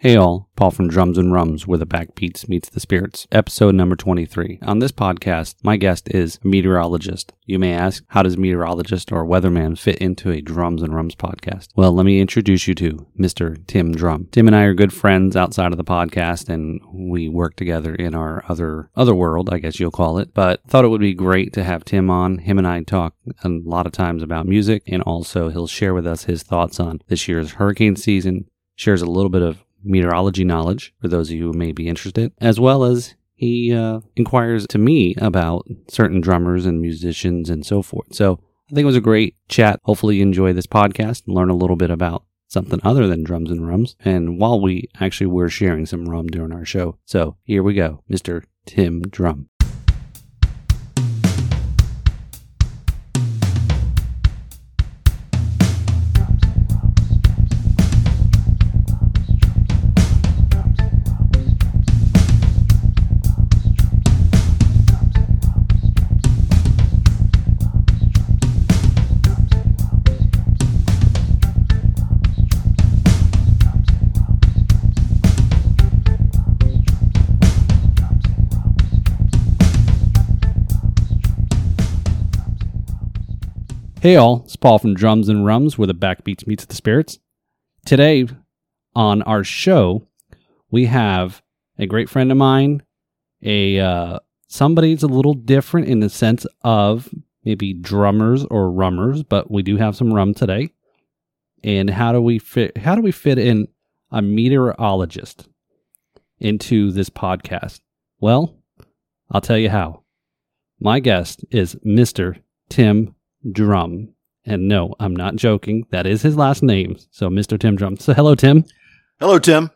Hey all, Paul from Drums and Rums, where the backbeats meets the spirits. Episode number 23. On this podcast, my guest is a meteorologist. You may ask, how does meteorologist or weatherman fit into a Drums and Rums podcast? Well, let me introduce you to Mr. Tim Drum. Tim and I are good friends outside of the podcast and we work together in our other other world, I guess you'll call it. But thought it would be great to have Tim on. Him and I talk a lot of times about music and also he'll share with us his thoughts on this year's hurricane season, shares a little bit of meteorology knowledge for those of you who may be interested, as well as he uh, inquires to me about certain drummers and musicians and so forth. So I think it was a great chat. Hopefully, you enjoy this podcast and learn a little bit about something other than drums and rums. And while we actually were sharing some rum during our show. So here we go, Mr. Tim Drum. Hey all, it's Paul from Drums and Rums, where the backbeats meets the spirits. Today on our show, we have a great friend of mine, a uh, somebody that's a little different in the sense of maybe drummers or rummers, but we do have some rum today. And how do we fit? How do we fit in a meteorologist into this podcast? Well, I'll tell you how. My guest is Mister Tim Drum. And no, I'm not joking. That is his last name. So Mr. Tim Drum. So hello, Tim. Hello, Tim.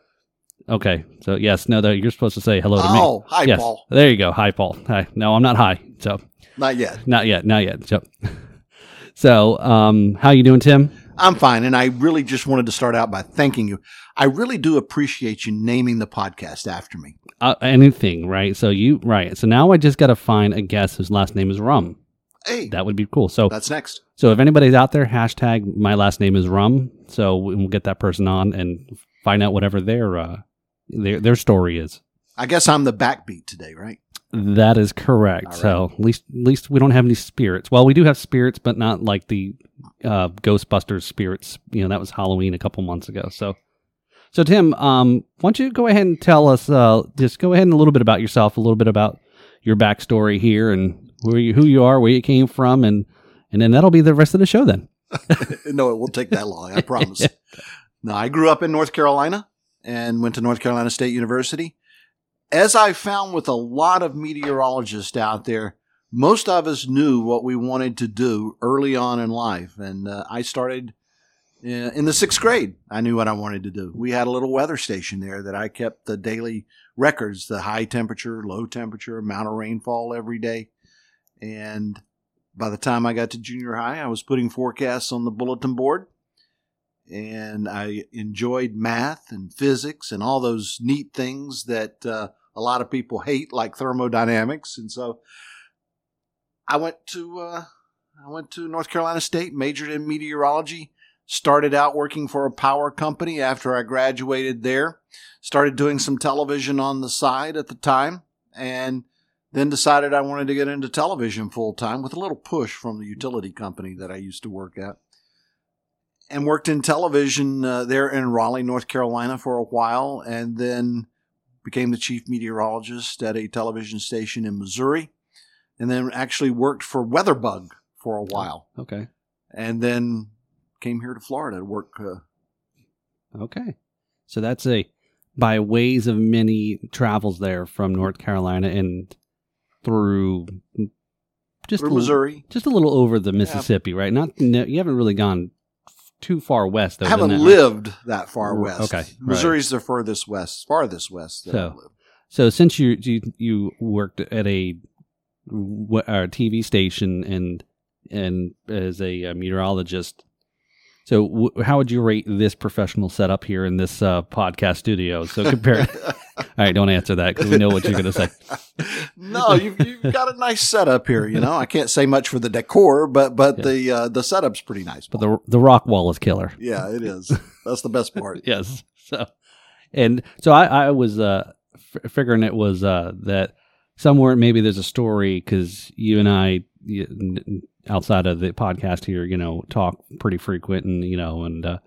Okay. So yes, no, you're supposed to say hello to Oh, me. Oh, hi, yes. Paul. There you go. Hi, Paul. Hi. No, I'm not high. So Not yet. not yet. Not yet. So, so um, how you doing, Tim? I'm fine. And I really just wanted to start out by thanking you. I really do appreciate you naming the podcast after me. Uh, anything, right? So you right. So now I just got to find a guest whose last name is Rum. Hey, That would be cool. So that's next. so if anybody's out there, hashtag my last name is Rum. So we'll get that person on and find out whatever their uh, their their story is. I guess I'm the backbeat today, right? That is correct. Right. So at least at least we don't have any spirits. Well, we do have spirits, but not like the uh, Ghostbusters spirits. You know, that was Halloween a couple months ago. So, so Tim, um, why don't you go ahead and tell us? Uh, just go ahead and a little bit about yourself, a little bit about your backstory here, and who you, who you are, where you came from, and and then that'll be the rest of the show. Then. no, it won't take that long. I promise. no, I grew up in North Carolina and went to North Carolina State University. As I found with a lot of meteorologists out there, most of us knew what we wanted to do early on in life. And uh, I started uh, in the sixth grade. I knew what I wanted to do. We had a little weather station there that I kept the daily records, the high temperature, low temperature, amount of rainfall every day. And by the time I got to junior high, I was putting forecasts on the bulletin board. And I enjoyed math and physics and all those neat things that uh, a lot of people hate, like thermodynamics. And so I went to uh, I went to North Carolina State, majored in meteorology. Started out working for a power company after I graduated there. Started doing some television on the side at the time, and then decided I wanted to get into television full time with a little push from the utility company that I used to work at. And worked in television uh, there in Raleigh, North Carolina for a while, and then became the chief meteorologist at a television station in Missouri, and then actually worked for WeatherBug for a while, Okay. and then came here to Florida to work. Uh, Okay. So that's a by ways of many travels there from North Carolina and through just through a little- Missouri. just a little over the Mississippi, right? Not no, you haven't really gone too far west. Though, I haven't that, right? lived that far west. okay, right. Missouri's the furthest west, farthest west that So. So since you you, you worked at a, uh TV station and and as a, uh meteorologist, so w- how would you rate this professional setup here in this uh, podcast studio? So compare. all right, don't answer that because we know what you're going to say. no, you've, you've got a nice setup here. You know, I can't say much for the decor, but but Yeah. the uh, the setup's pretty nice. But the the rock wall is killer. yeah, it is. That's the best part. yes. So and so I, I was uh, f- figuring it was uh, that somewhere maybe there's a story because you and I, outside of the podcast here, you know, talk pretty frequent and you know, and uh,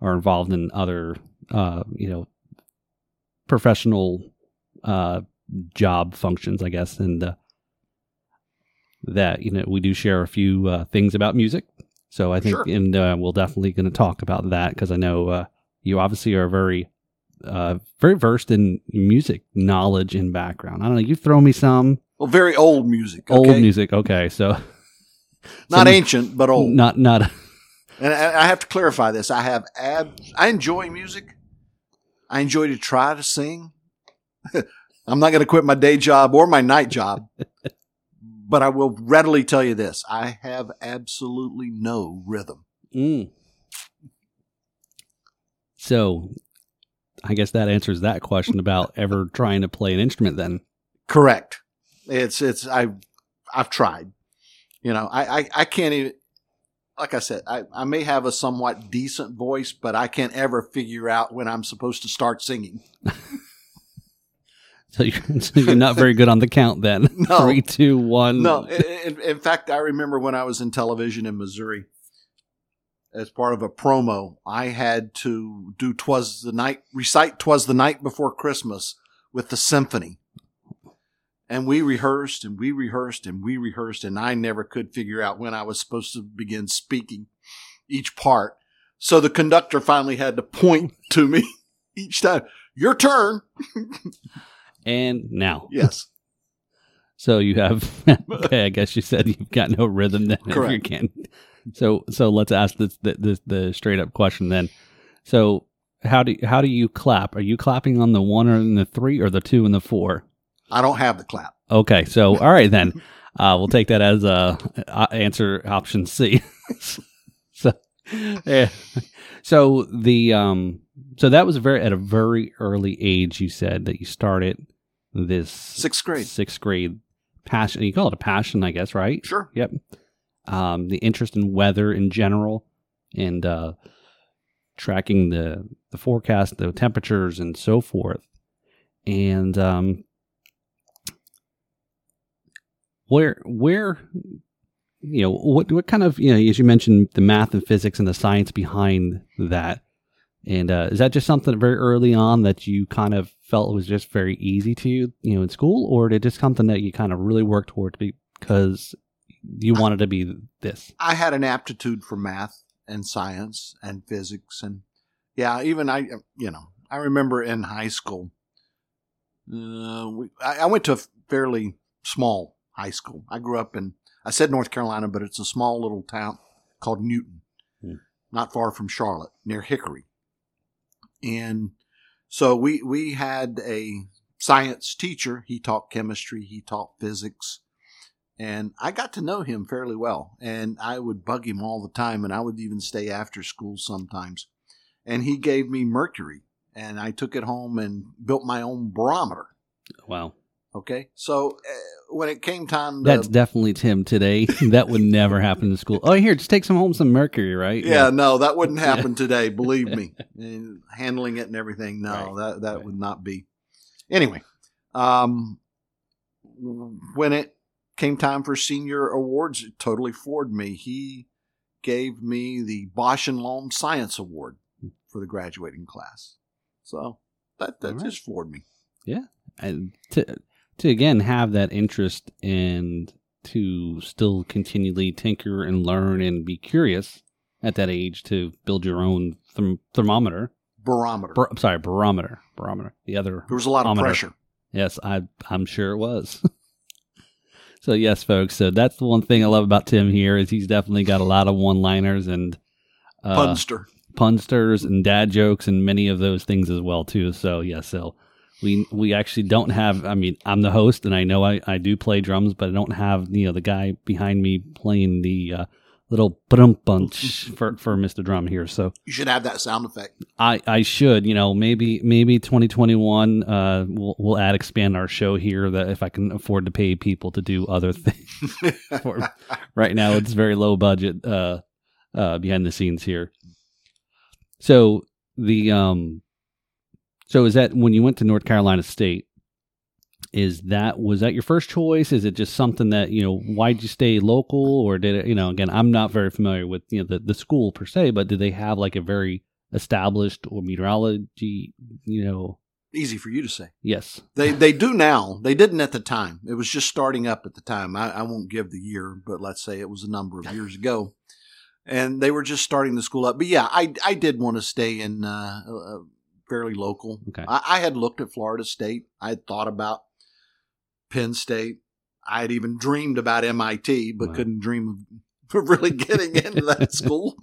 are involved in other, uh, you know, professional uh, job functions, I guess, and uh, that you know we do share a few uh, things about music. So I think, Sure. and uh, we'll definitely going to talk about that because I know uh, you obviously are very, uh, very versed in music knowledge and background. I don't know. You throw me some Well, very old music. old music. Okay, so Not some- ancient, but old. not not And I I have to clarify this. I have ab. I enjoy music. I enjoy to try to sing. I'm not going to quit my day job or my night job, but I will readily tell you this: I have absolutely no rhythm. Mm. So, I guess that answers that question about ever trying to play an instrument. Then, Correct. It's it's I I've tried. You know, I I, I can't even. Like I said, I, I may have a somewhat decent voice, but I can't ever figure out when I'm supposed to start singing. so you're, so you're not very good on the count. Then No. three, two, one. No, in, in, in fact, I remember when I was in television in Missouri, as part of a promo, I had to do "Twas the Night," recite "Twas the Night Before Christmas" with the symphony, and we rehearsed and we rehearsed and we rehearsed, and I never could figure out when I was supposed to begin speaking each part. So the conductor finally had to point to me each time. Your turn. And now, Yes. so you have. okay, I guess you said you've got no rhythm. Then, if you Correct. can. So, so let's ask this the, the the straight up question then. So, how do how do you clap? Are you clapping on the one or the three or the two and the four? I don't have the clap. Okay, so all right then, uh, we'll take that as a uh, answer option C. so, yeah. So the um, so that was very at a very early age. You said that you started this Sixth grade. sixth grade passion. You call it a passion, I guess, right? Sure. Yep. Um, the interest in weather in general, and uh, tracking the the forecast, the temperatures, and so forth. And um, where where you know what what kind of you know as you mentioned the math and physics and the science behind that. And uh, is that just something very early on that you kind of felt was just very easy to you you know in school? Or did it just something that you kind of really worked toward because you wanted to be this? I had an aptitude for math and science and physics and yeah, even I, you know, I remember in high school, uh, we, I, I went to a fairly small high school. I grew up in, I said North Carolina, but it's a small little town called Newton, Hmm. not far from Charlotte, near Hickory. And so we, we had a science teacher. He taught chemistry, he taught physics, and I got to know him fairly well. And I would bug him all the time, and I would even stay after school sometimes. And he gave me mercury, and I took it home and built my own barometer. wow Okay, so uh, when it came time, to, that's definitely tim today that would never happen in school oh here just take some home some mercury right yeah, no, that wouldn't happen today. Believe me, and handling it and everything. No, Right, that that right. would not be. Anyway, um, when it came time for senior awards, it totally floored me. He gave me the Bausch and Lomb Science Award for the graduating class. So that that right. just floored me. Yeah. And to to again have that interest and to still continually tinker and learn and be curious at that age to build your own therm- thermometer. Barometer. Bar- sorry, barometer. Barometer. The other. there was a lot of pressure. Yes, I I'm sure it was. so yes, folks. So that's the one thing I love about Tim here is he's definitely got a lot of one-liners and uh, Punster. punsters and dad jokes and many of those things as well too. So yeah, so we we actually don't have. I mean, I'm the host and I know I I do play drums, but I don't have you know the guy behind me playing the uh, little bunch for for Mr. Drum here. So You should have that sound effect. I I should you know maybe maybe 2021 uh we'll we'll add expand our show here that if I can afford to pay people to do other things. For- right now it's very low budget uh uh behind the scenes here so the um So is that when you went to North Carolina State? Is that was that your first choice? Is it just something that you know? Why'd you stay local, or did it? You know, again, I'm not very familiar with you know the the school per se, but did they have like a very established or meteorology? You know, Easy for you to say. yes, They they do now. They didn't at the time. It was just starting up at the time. I, I won't give the year, but let's say it was a number of years ago, and they were just starting the school up. But yeah, I I did want to stay in uh, uh, fairly local. Okay. I, I had looked at Florida State. I had thought about Penn State. I had even dreamed about MIT, but Wow. couldn't dream of really getting into that school.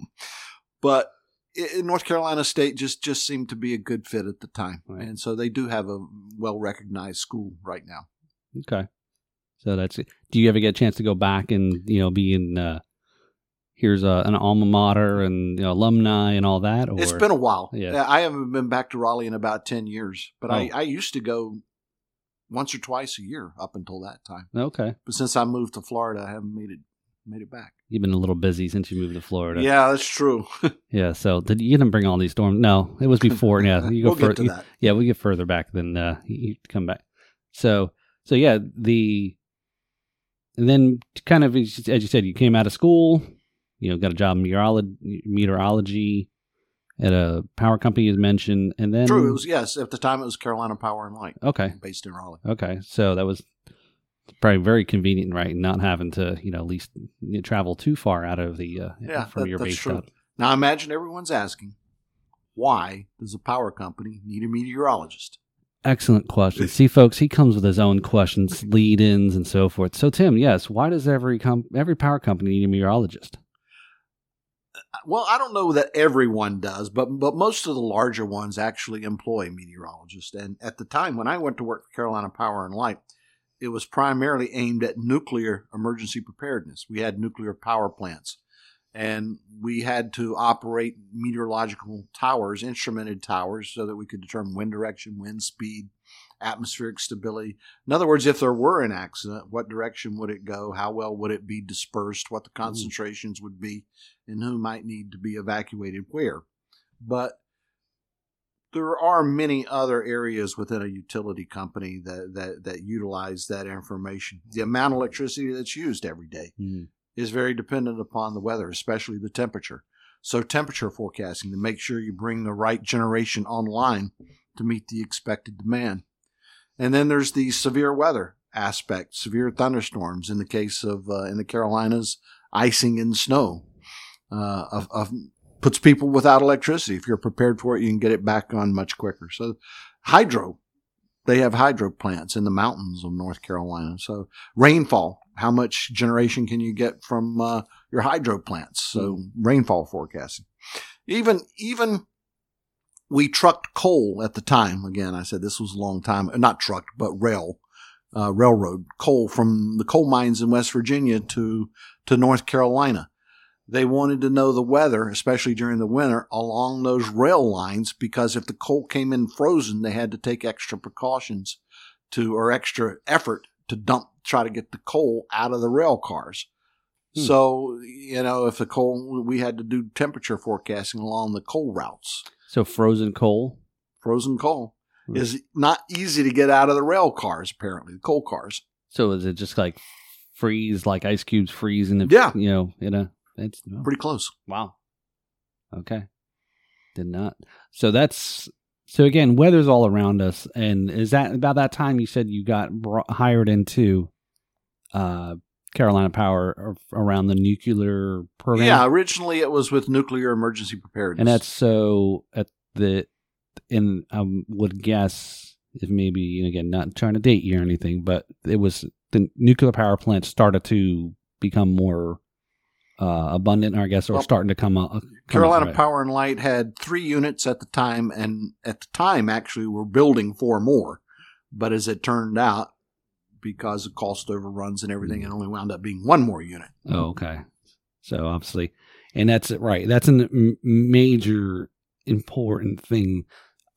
But North Carolina State just just seemed to be a good fit at the time, Right. and so they do have a well recognized school right now. okay. So that's it. Do you ever get a chance to go back and you know be in? Uh, here's a, an alma mater and you know, alumni and all that. Or It's been a while. Yeah. I haven't been back to Raleigh in about ten years, but I, Oh. I used to go once or twice a year up until that time. okay. But since I moved to Florida, I haven't made it made it back. You've been a little busy since you moved to Florida. Yeah, that's true. Yeah. So did you didn't bring all these storms? No, it was before. Yeah. You go we'll you- Yeah, we get further back than uh, you come back. So, so yeah, the and then kind of as you said, you came out of school, you know, got a job in meteorology, meteorology at a power company, as mentioned, and then True. It was yes. At the time, it was Carolina Power and Light, okay, based in Raleigh. okay. So that was probably very convenient, right? Not having to, you know, at least travel too far out of the uh, Yeah, from that- your base true. Now, imagine everyone's asking, why does a power company need a meteorologist? Excellent question. See, folks, he comes with his own questions, lead-ins, and so forth. So, Tim, yes, why does every com- every power company need a meteorologist? Well, I don't know that everyone does, but but most of the larger ones actually employ meteorologists. And at the time when I went to work for Carolina Power and Light, it was primarily aimed at nuclear emergency preparedness. We had nuclear power plants, and we had to operate meteorological towers, instrumented towers, so that we could determine wind direction, wind speed, atmospheric stability. In other words, if there were an accident, what direction would it go? How well would it be dispersed? What the mm-hmm. concentrations would be? and who might need to be evacuated where. But there are many other areas within a utility company that, that, that utilize that information. The amount of electricity that's used every day mm-hmm. is very dependent upon the weather, especially the temperature. So, temperature forecasting to make sure you bring the right generation online to meet the expected demand. And then there's the severe weather aspect, severe thunderstorms in the case of, uh, in the Carolinas, icing and snow uh, of, of puts people without electricity. If you're prepared for it, you can get it back on much quicker. So, hydro, they have hydro plants in the mountains of North Carolina. So, rainfall, how much generation can you get from uh, your hydro plants? So, rainfall forecasting. Even even we trucked coal at the time. Again, I said this was a long time, not trucked, but rail. Uh, railroad coal from the coal mines in West Virginia to to North Carolina they wanted to know the weather, especially during the winter, along those rail lines because if the coal came in frozen, they had to take extra precautions to or extra effort to dump, try to get the coal out of the rail cars. Hmm. So, you know, if the coal, we had to do temperature forecasting along the coal routes. So, frozen coal. Frozen coal Hmm. is not easy to get out of the rail cars, apparently, the coal cars. So, is it just like freeze, like ice cubes freeze in the Yeah. you know, in a it's oh, Pretty close. wow. Okay, did not. So that's so again, weather's all around us, and is that about that time you said you got bro- hired into uh Carolina Power around the nuclear program? Yeah, originally it was with nuclear emergency preparedness. and that's so at the and I would guess if maybe again not trying to date you or anything, but it was the nuclear power plant started to become more uh, abundant, I guess, or Well, starting to come up. come Carolina up, right? Power and Light had three units at the time, and at the time, actually, we're building four more. But as it turned out, because of cost overruns and everything, it only wound up being one more unit. Oh, okay. So obviously, and that's right. That's a major important thing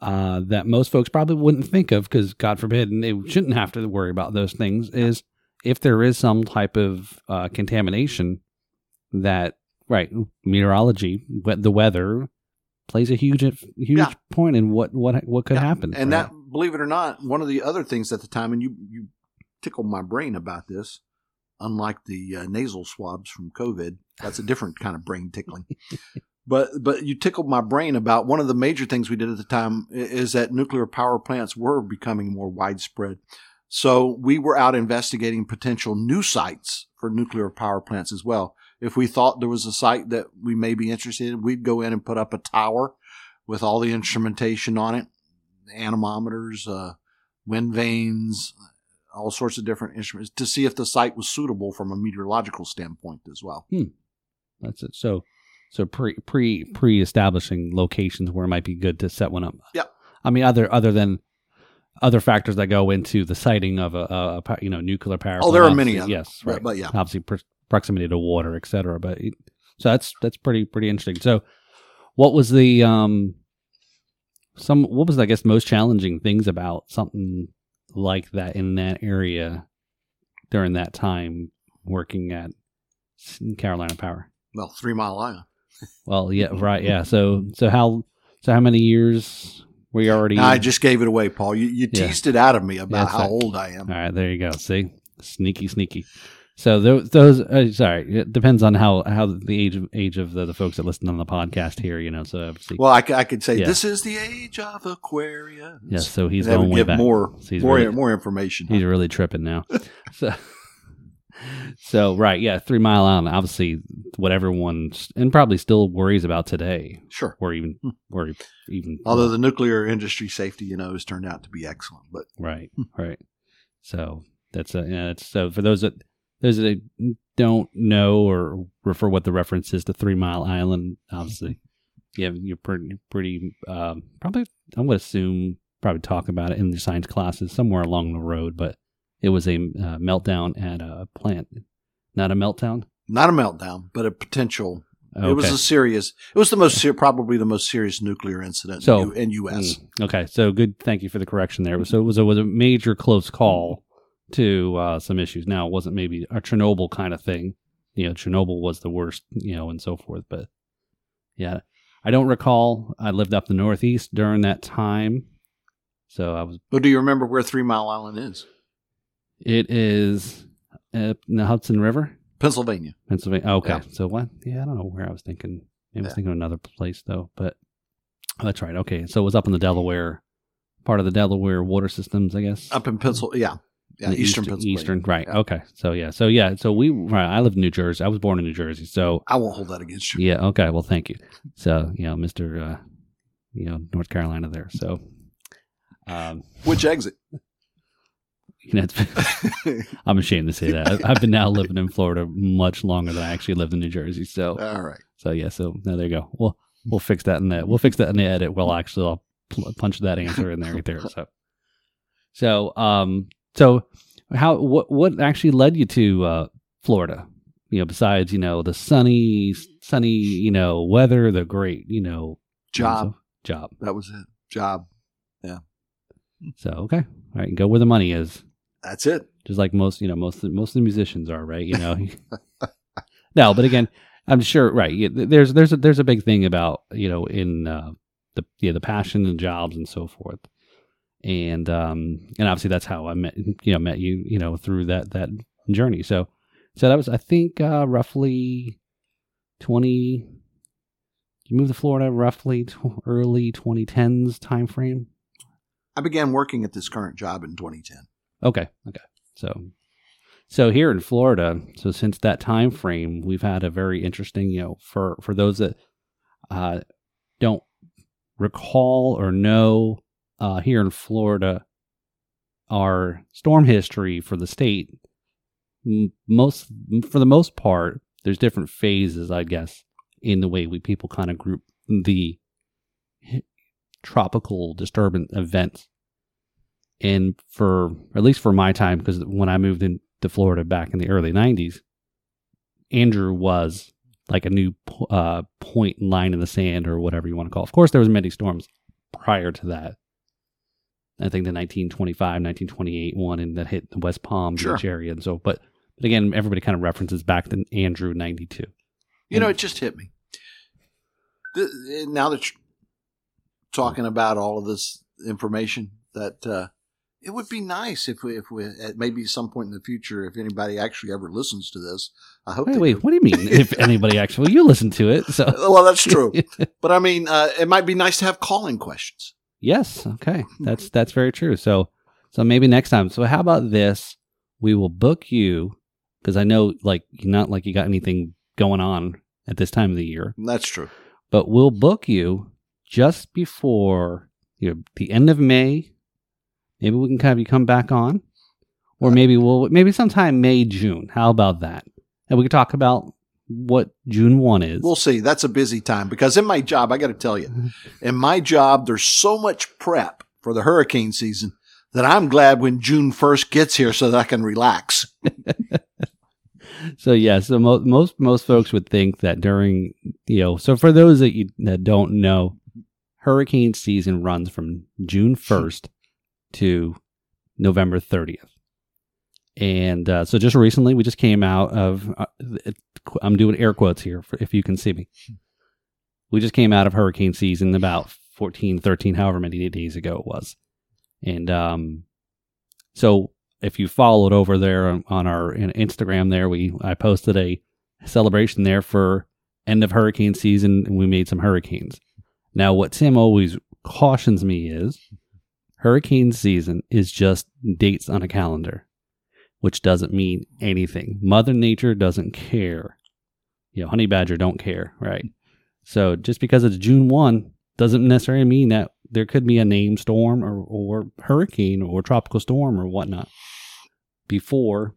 uh, that most folks probably wouldn't think of because, God forbid, and they shouldn't have to worry about those things. Is if there is some type of uh, contamination that, right, meteorology, the weather, plays a huge huge Yeah. point in what what what could Yeah. happen. And right? that, believe it or not, one of the other things at the time, and you you tickled my brain about this. Unlike the uh, nasal swabs from COVID, that's a different kind of brain tickling. but but you tickled my brain about one of the major things we did at the time is that nuclear power plants were becoming more widespread. So we were out investigating potential new sites for nuclear power plants as well. If we thought there was a site that we may be interested in, we'd go in and put up a tower with all the instrumentation on it, anemometers, uh, wind vanes, all sorts of different instruments to see if the site was suitable from a meteorological standpoint as well. That's it. So, so pre pre pre establishing locations where it might be good to set one up. Yep. I mean, other other than other factors that go into the sighting of a, a, a you know nuclear power. Oh, there are many obviously, of them. Yes, But- right. but yeah. obviously pr- proximity to water, et cetera. But it- so that's that's pretty pretty interesting. So, what was the um some what was I guess most challenging things about something like that in that area during that time working at Carolina Power? Well, Three Mile Island. Well, yeah, right, yeah. So, so how, so how many years were you already? I just gave it away, Paul. You, you Yeah. teased it out of me about Yes, how I- old I am. All right, there you go. See, sneaky, sneaky. So those, those uh, sorry, it depends on how how the age of age of the, the folks that listen on the podcast here. You know, so obviously, Well, I, c- I could say Yeah. this is the age of Aquarius. yes. So he's that going would way give back. more So he's more really- more information. He's really tripping now. so, so right, yeah, Three Mile Island. Obviously, what everyone and probably still worries about today, sure. or even or even Although the nuclear industry safety, you know, has turned out to be excellent. But Right, right. So that's a yeah. It's, so for those that those that don't know or refer what the reference is to Three Mile Island, obviously, yeah, you're pretty pretty um, probably I would assume probably talk about it in the science classes somewhere along the road, but it was a uh, meltdown at a plant, not a meltdown. not a meltdown, but a potential. Okay. It was a serious. It was the most ser- probably the most serious nuclear incident So- in U.S. Mm, okay, so good. Thank you for the correction there. So it was a, was a major close call to uh, some issues. Now it wasn't maybe a Chernobyl kind of thing. You know, Chernobyl was the worst. You know, and so forth. But yeah, I don't recall. I lived up the Northeast during that time, so I was. But do you remember where Three Mile Island is? It is uh, in the Hudson River, Pennsylvania. Pennsylvania. Okay, Yeah. so what? Yeah, I don't know where I was thinking. I was Yeah. thinking another place though, but oh, that's right. Okay, so it was up in the Delaware, part of the Delaware water systems, I guess. Up in Pencil, yeah, yeah, the Eastern east- Pennsylvania. Eastern, right? Yeah. Okay, so yeah, so yeah, so we right. I live in New Jersey. I was born in New Jersey, so I won't hold that against you. yeah. Okay, well, thank you. So you know, Mister, uh, you know, North Carolina there. So, um, Which exit? you know, I'm ashamed to say that I've been now living in Florida much longer than I actually lived in New Jersey. So, All right. so yeah, so no, there you go. We'll we'll fix that in the we'll fix that in the edit. We'll actually I'll pl- punch that answer in there right there. So, so um, so how what what actually led you to uh, Florida? You know, besides you know the sunny sunny you know weather, the great you know Job. job. That was it. Job. Yeah. So okay, all right, go where the money is. That's it. just like most you know most most of the musicians are right you know no but again i'm sure right there's there's a there's a big thing about you know in uh, the yeah the passion and jobs and so forth and um and obviously that's how i met you know met you you know through that that journey so so that was i think uh roughly 20 you moved to florida roughly tw- early 2010s time frame I began working at this current job in 2010. Okay. Okay. So, so here in Florida, so since that time frame, we've had a very interesting, you know, for for those that uh, don't recall or know, uh, here in Florida, our storm history for the state, most for the most part, there's different phases, I guess, in the way we people kind of group the tropical disturbance events and for at least for my time because when i moved into florida back in the early 90s andrew was like a new uh, point line in the sand or whatever you want to call it. of course there was many storms prior to that i think the 1925 1928 one and that hit the west palm Sure. beach area and so but but again everybody kind of references back to andrew 92 You know, it just hit me. The, now that you're talking about all of this information that uh, it would be nice if we, if we, at maybe some point in the future, if anybody actually ever listens to this, I hope. Wait, wait, what do you mean? if anybody actually, well, you listen to it, so Well, that's true, but I mean, uh, it might be nice to have calling questions. Yes, okay, that's that's very true. So, so maybe next time. So, how about this? We will book you because I know, like, you're not like you got anything going on at this time of the year, That's true. but we'll book you just before you know, the end of May. Maybe we can have you come back on, or uh, maybe we'll maybe sometime May June. How about that? And we can talk about what June one is. We'll see. That's a busy time because in my job, I got to tell you, in my job, there's so much prep for the hurricane season that I'm glad when June 1st gets here so that I can relax. So yeah, so mo- most most folks would think that during you know, so for those that you that don't know, hurricane season runs from June first to November thirtieth, and uh, so just recently we just came out of, uh, I'm doing air quotes here for, if you can see me. We just came out of hurricane season about 14, 13, however many days ago it was, and um, so if you followed over there on, on our Instagram, there we I posted a celebration there for end of hurricane season, and we made some hurricanes. Now, what Tim always cautions me is hurricane season is just dates on a calendar, which doesn't mean anything. Mother Nature doesn't care. You know, honey badger don't care, right? So just because it's June one doesn't necessarily mean that there could be a name storm or, or hurricane or tropical storm or whatnot before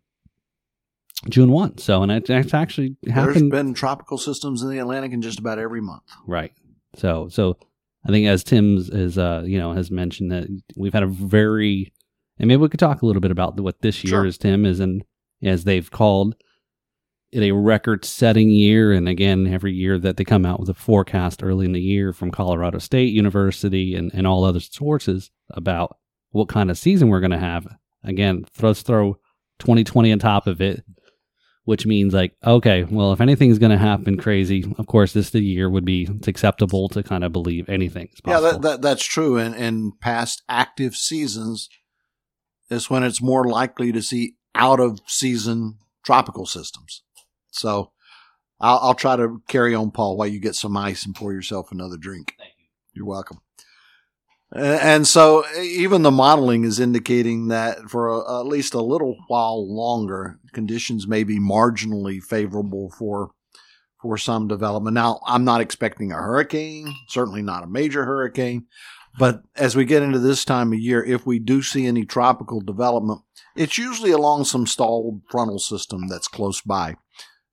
June 1. So, and it, it's actually There's happened. been tropical systems in the Atlantic in just about every month. right. So, so I think as Tim's is, uh, you know, has mentioned that we've had a very, and maybe we could talk a little bit about what this year Sure. is, Tim, is, and as they've called it a record setting year. And again, every year that they come out with a forecast early in the year from Colorado State University and, and all other sources about what kind of season we're going to have. Again, let's throw 2020 on top of it, which means like, okay, well, if anything's going to happen crazy, of course, this the year would be it's acceptable to kind of believe anything Yeah, that, that, that's true. And in past active seasons is when it's more likely to see out of season tropical systems. So I'll, I'll try to carry on, Paul, while you get some ice and pour yourself another drink. Thank you. You're welcome. And so even the modeling is indicating that for a, at least a little while longer, conditions may be marginally favorable for for some development. Now, I'm not expecting a hurricane, certainly not a major hurricane, but as we get into this time of year, if we do see any tropical development, it's usually along some stalled frontal system that's close by.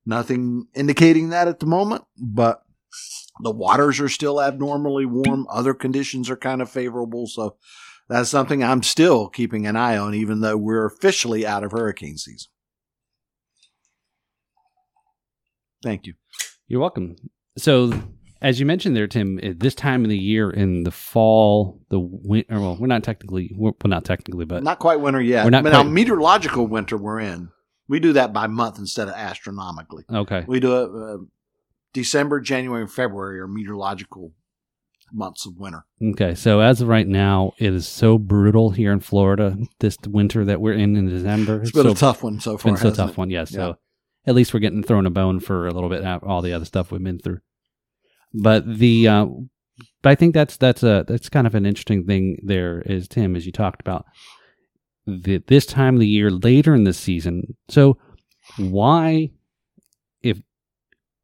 Nothing indicating that at the moment, but the waters are still abnormally warm. Other conditions are kind of favorable. So that's something I'm still keeping an eye on, even though we're officially out of hurricane season. Thank you. You're welcome. So, as you mentioned there, Tim, at this time of the year in the fall, the winter, well, we're not technically, we're, well, not technically, but not quite winter yet. We're not but now, quite- meteorological winter we're in. We do that by month instead of astronomically. okay. We do it uh, December, January, and February are meteorological months of winter. Okay. So, as of right now, it is so brutal here in Florida this winter that we're in in December. It's been so, a tough one so it's far. been so tough it? one. Yes. Yeah. So, at least we're getting thrown a bone for a little bit after all the other stuff we've been through. But the, uh, but I think that's that's a that's kind of an interesting thing. There is Tim, as you talked about the, this time of the year later in the season. So why, if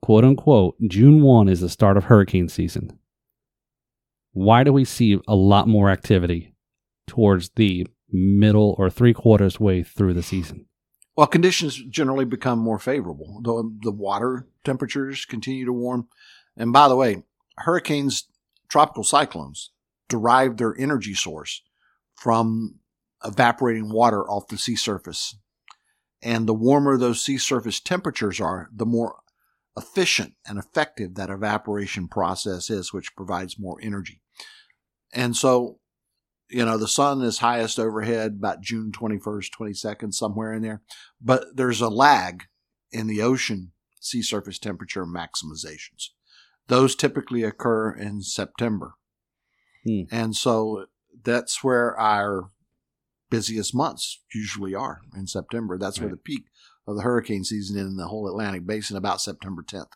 quote unquote June one is the start of hurricane season, why do we see a lot more activity towards the middle or three quarters way through the season? Well, conditions generally become more favorable. The, the water temperatures continue to warm. And by the way, hurricanes, tropical cyclones derive their energy source from evaporating water off the sea surface. And the warmer those sea surface temperatures are, the more efficient and effective that evaporation process is, which provides more energy. And so, you know, the sun is highest overhead about June 21st, 22nd, somewhere in there. But there's a lag in the ocean sea surface temperature maximizations. Those typically occur in September. Hmm. And so that's where our busiest months usually are in September. That's where the peak of the hurricane season in the whole Atlantic basin about September 10th.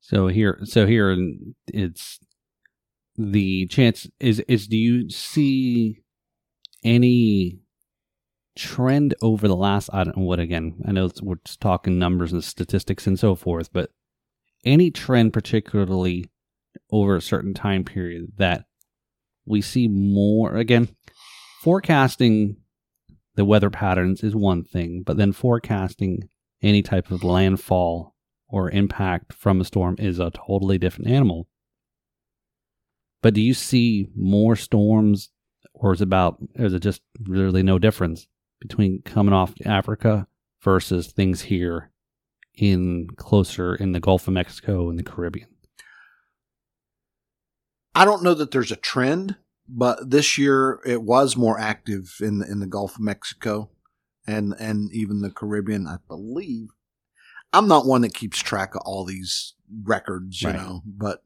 So here, so here, it's the chance is is. Do you see any trend over the last? I don't know what. Again, I know it's, we're just talking numbers and statistics and so forth, but any trend, particularly over a certain time period, that we see more. Again, forecasting the weather patterns is one thing, but then forecasting any type of landfall or impact from a storm is a totally different animal. But do you see more storms, or is it about is it just really no difference between coming off Africa versus things here in closer in the Gulf of Mexico and the Caribbean? I don't know that there's a trend, but this year it was more active in the, in the Gulf of Mexico and and even the Caribbean, I believe. I'm not one that keeps track of all these records, you Right. know, but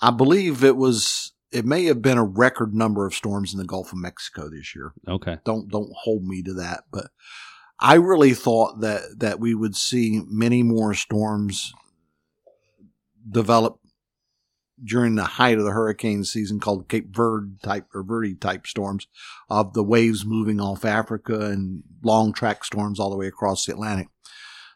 I believe it was it may have been a record number of storms in the Gulf of Mexico this year. Okay, Don't don't hold me to that, but I really thought that that we would see many more storms develop during the height of the hurricane season called Cape Verde type or Verde type storms of the waves moving off Africa and long track storms all the way across the Atlantic.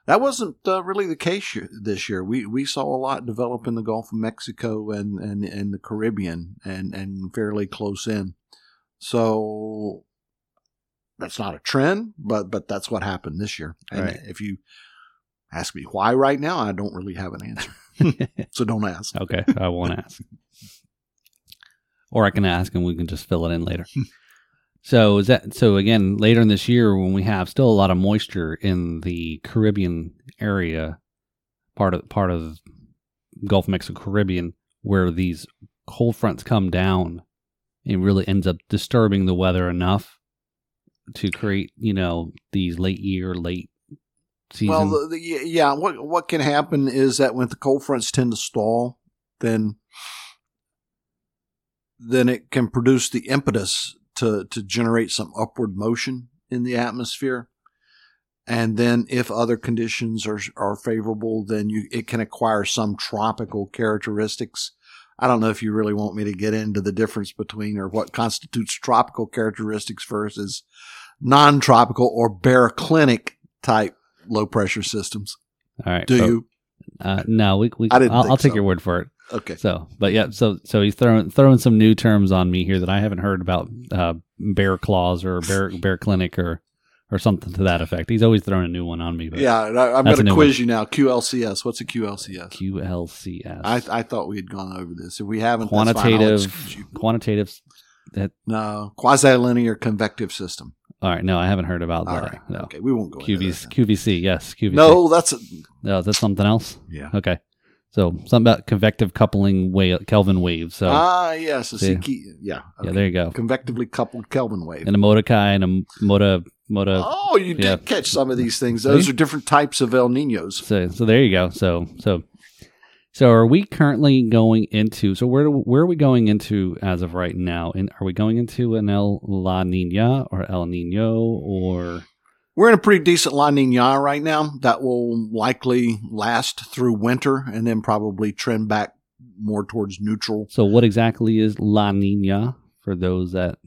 That wasn't uh, really the case this year. We we saw a lot develop in the Gulf of Mexico and and, and the Caribbean and and fairly close in. So that's not a trend, but but that's what happened this year. And Right. if you ask me why right now, I don't really have an answer. so don't ask. okay, I won't ask, or I can ask and we can just fill it in later. So is that so? Again, later in this year, when we have still a lot of moisture in the Caribbean area, part of part of Gulf of Mexico Caribbean, where these cold fronts come down, it really ends up disturbing the weather enough to create, you know, these late year, late season. Well, the, the, yeah. What what can happen is that when the cold fronts tend to stall, then then it can produce the impetus to to generate some upward motion in the atmosphere. And then, if other conditions are are favorable, then you it can acquire some tropical characteristics. I don't know if you really want me to get into the difference between or what constitutes tropical characteristics versus non-tropical or baroclinic type low pressure systems. All right. Do so, you? Uh, no, we. we I didn't I'll, I'll take so. your word for it. Okay. So, but yeah, so so he's throwing throwing some new terms on me here that I haven't heard about. Uh, bear claws or bear bear clinic or or something to that effect. He's always throwing a new one on me. But Yeah, I, I'm going to quiz you now. QLCS. What's a QLCS? QLCS. I, I thought we had gone over this. If we haven't. Quantitative you. quantitative. That No, quasi-linear convective system. all right? No, I haven't heard about All that. right. No. Okay, we won't go QVC. QVC, yes, QVC. No, that's a, no, that's something else. yeah. Okay, so something about convective coupling wave, Kelvin waves. So Ah, yes. a See. Siki- yeah. yeah, okay. there you go. Convectively coupled Kelvin wave. And a Mordecai and a Moda Moda. Uh, oh, you did catch some of these things. Those See? are different types of El Ninos. So so there you go. So so so are we currently going into? So where do, where are we going into as of right now? And are we going into an El La Nina or El Nino or We're in a pretty decent La Nina right now. That will likely last through winter and then probably trend back more towards neutral. so? What exactly is La Nina for those that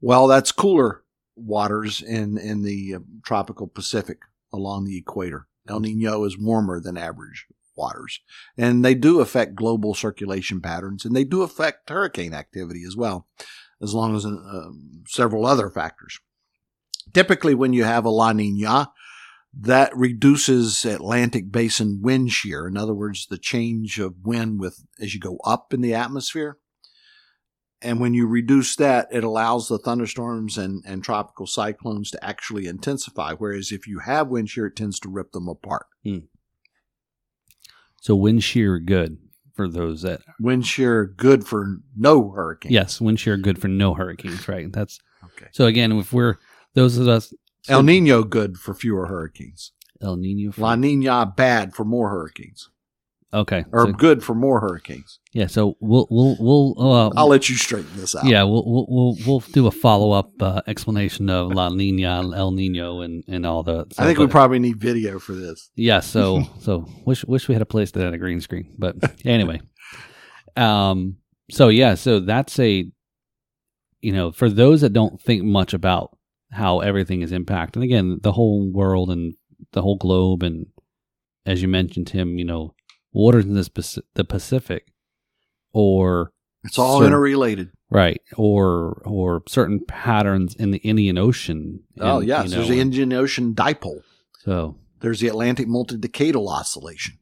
Well, that's cooler waters in in the uh, tropical Pacific along the equator. El Nino is warmer than average waters, and they do affect global circulation patterns, and they do affect hurricane activity as well, as long as uh, several other factors. Typically, when you have a La Nina, that reduces Atlantic basin wind shear. In other words, the change of wind with as you go up in the atmosphere. And when you reduce that, it allows the thunderstorms and, and tropical cyclones to actually intensify. Whereas if you have wind shear, it tends to rip them apart. Hmm. so wind shear good for those that Wind shear good for no hurricanes. yes wind shear good for no hurricanes right that's Okay. so again if we're those of us El Nino good for fewer hurricanes. El Nino for- La Nina bad for more hurricanes. Okay. or so- good for more hurricanes. yeah. So we'll we'll we'll uh, I'll let you straighten this out. yeah we'll, we'll we'll we'll do a follow up uh, explanation of La Nina, El Nino, and and all the. I think we probably need video for this. Yeah, so so wish wish we had a place that had a green screen, but anyway. Um so yeah, so that's a you know, for those that don't think much about how everything is impacted, and again, the whole world and the whole globe and as you mentioned Tim, you know, waters in this the Pacific or It's all Sure. interrelated. right, or or certain patterns in the Indian Ocean. oh yes, you know, there's the Indian Ocean dipole. so There's the Atlantic multidecadal oscillation.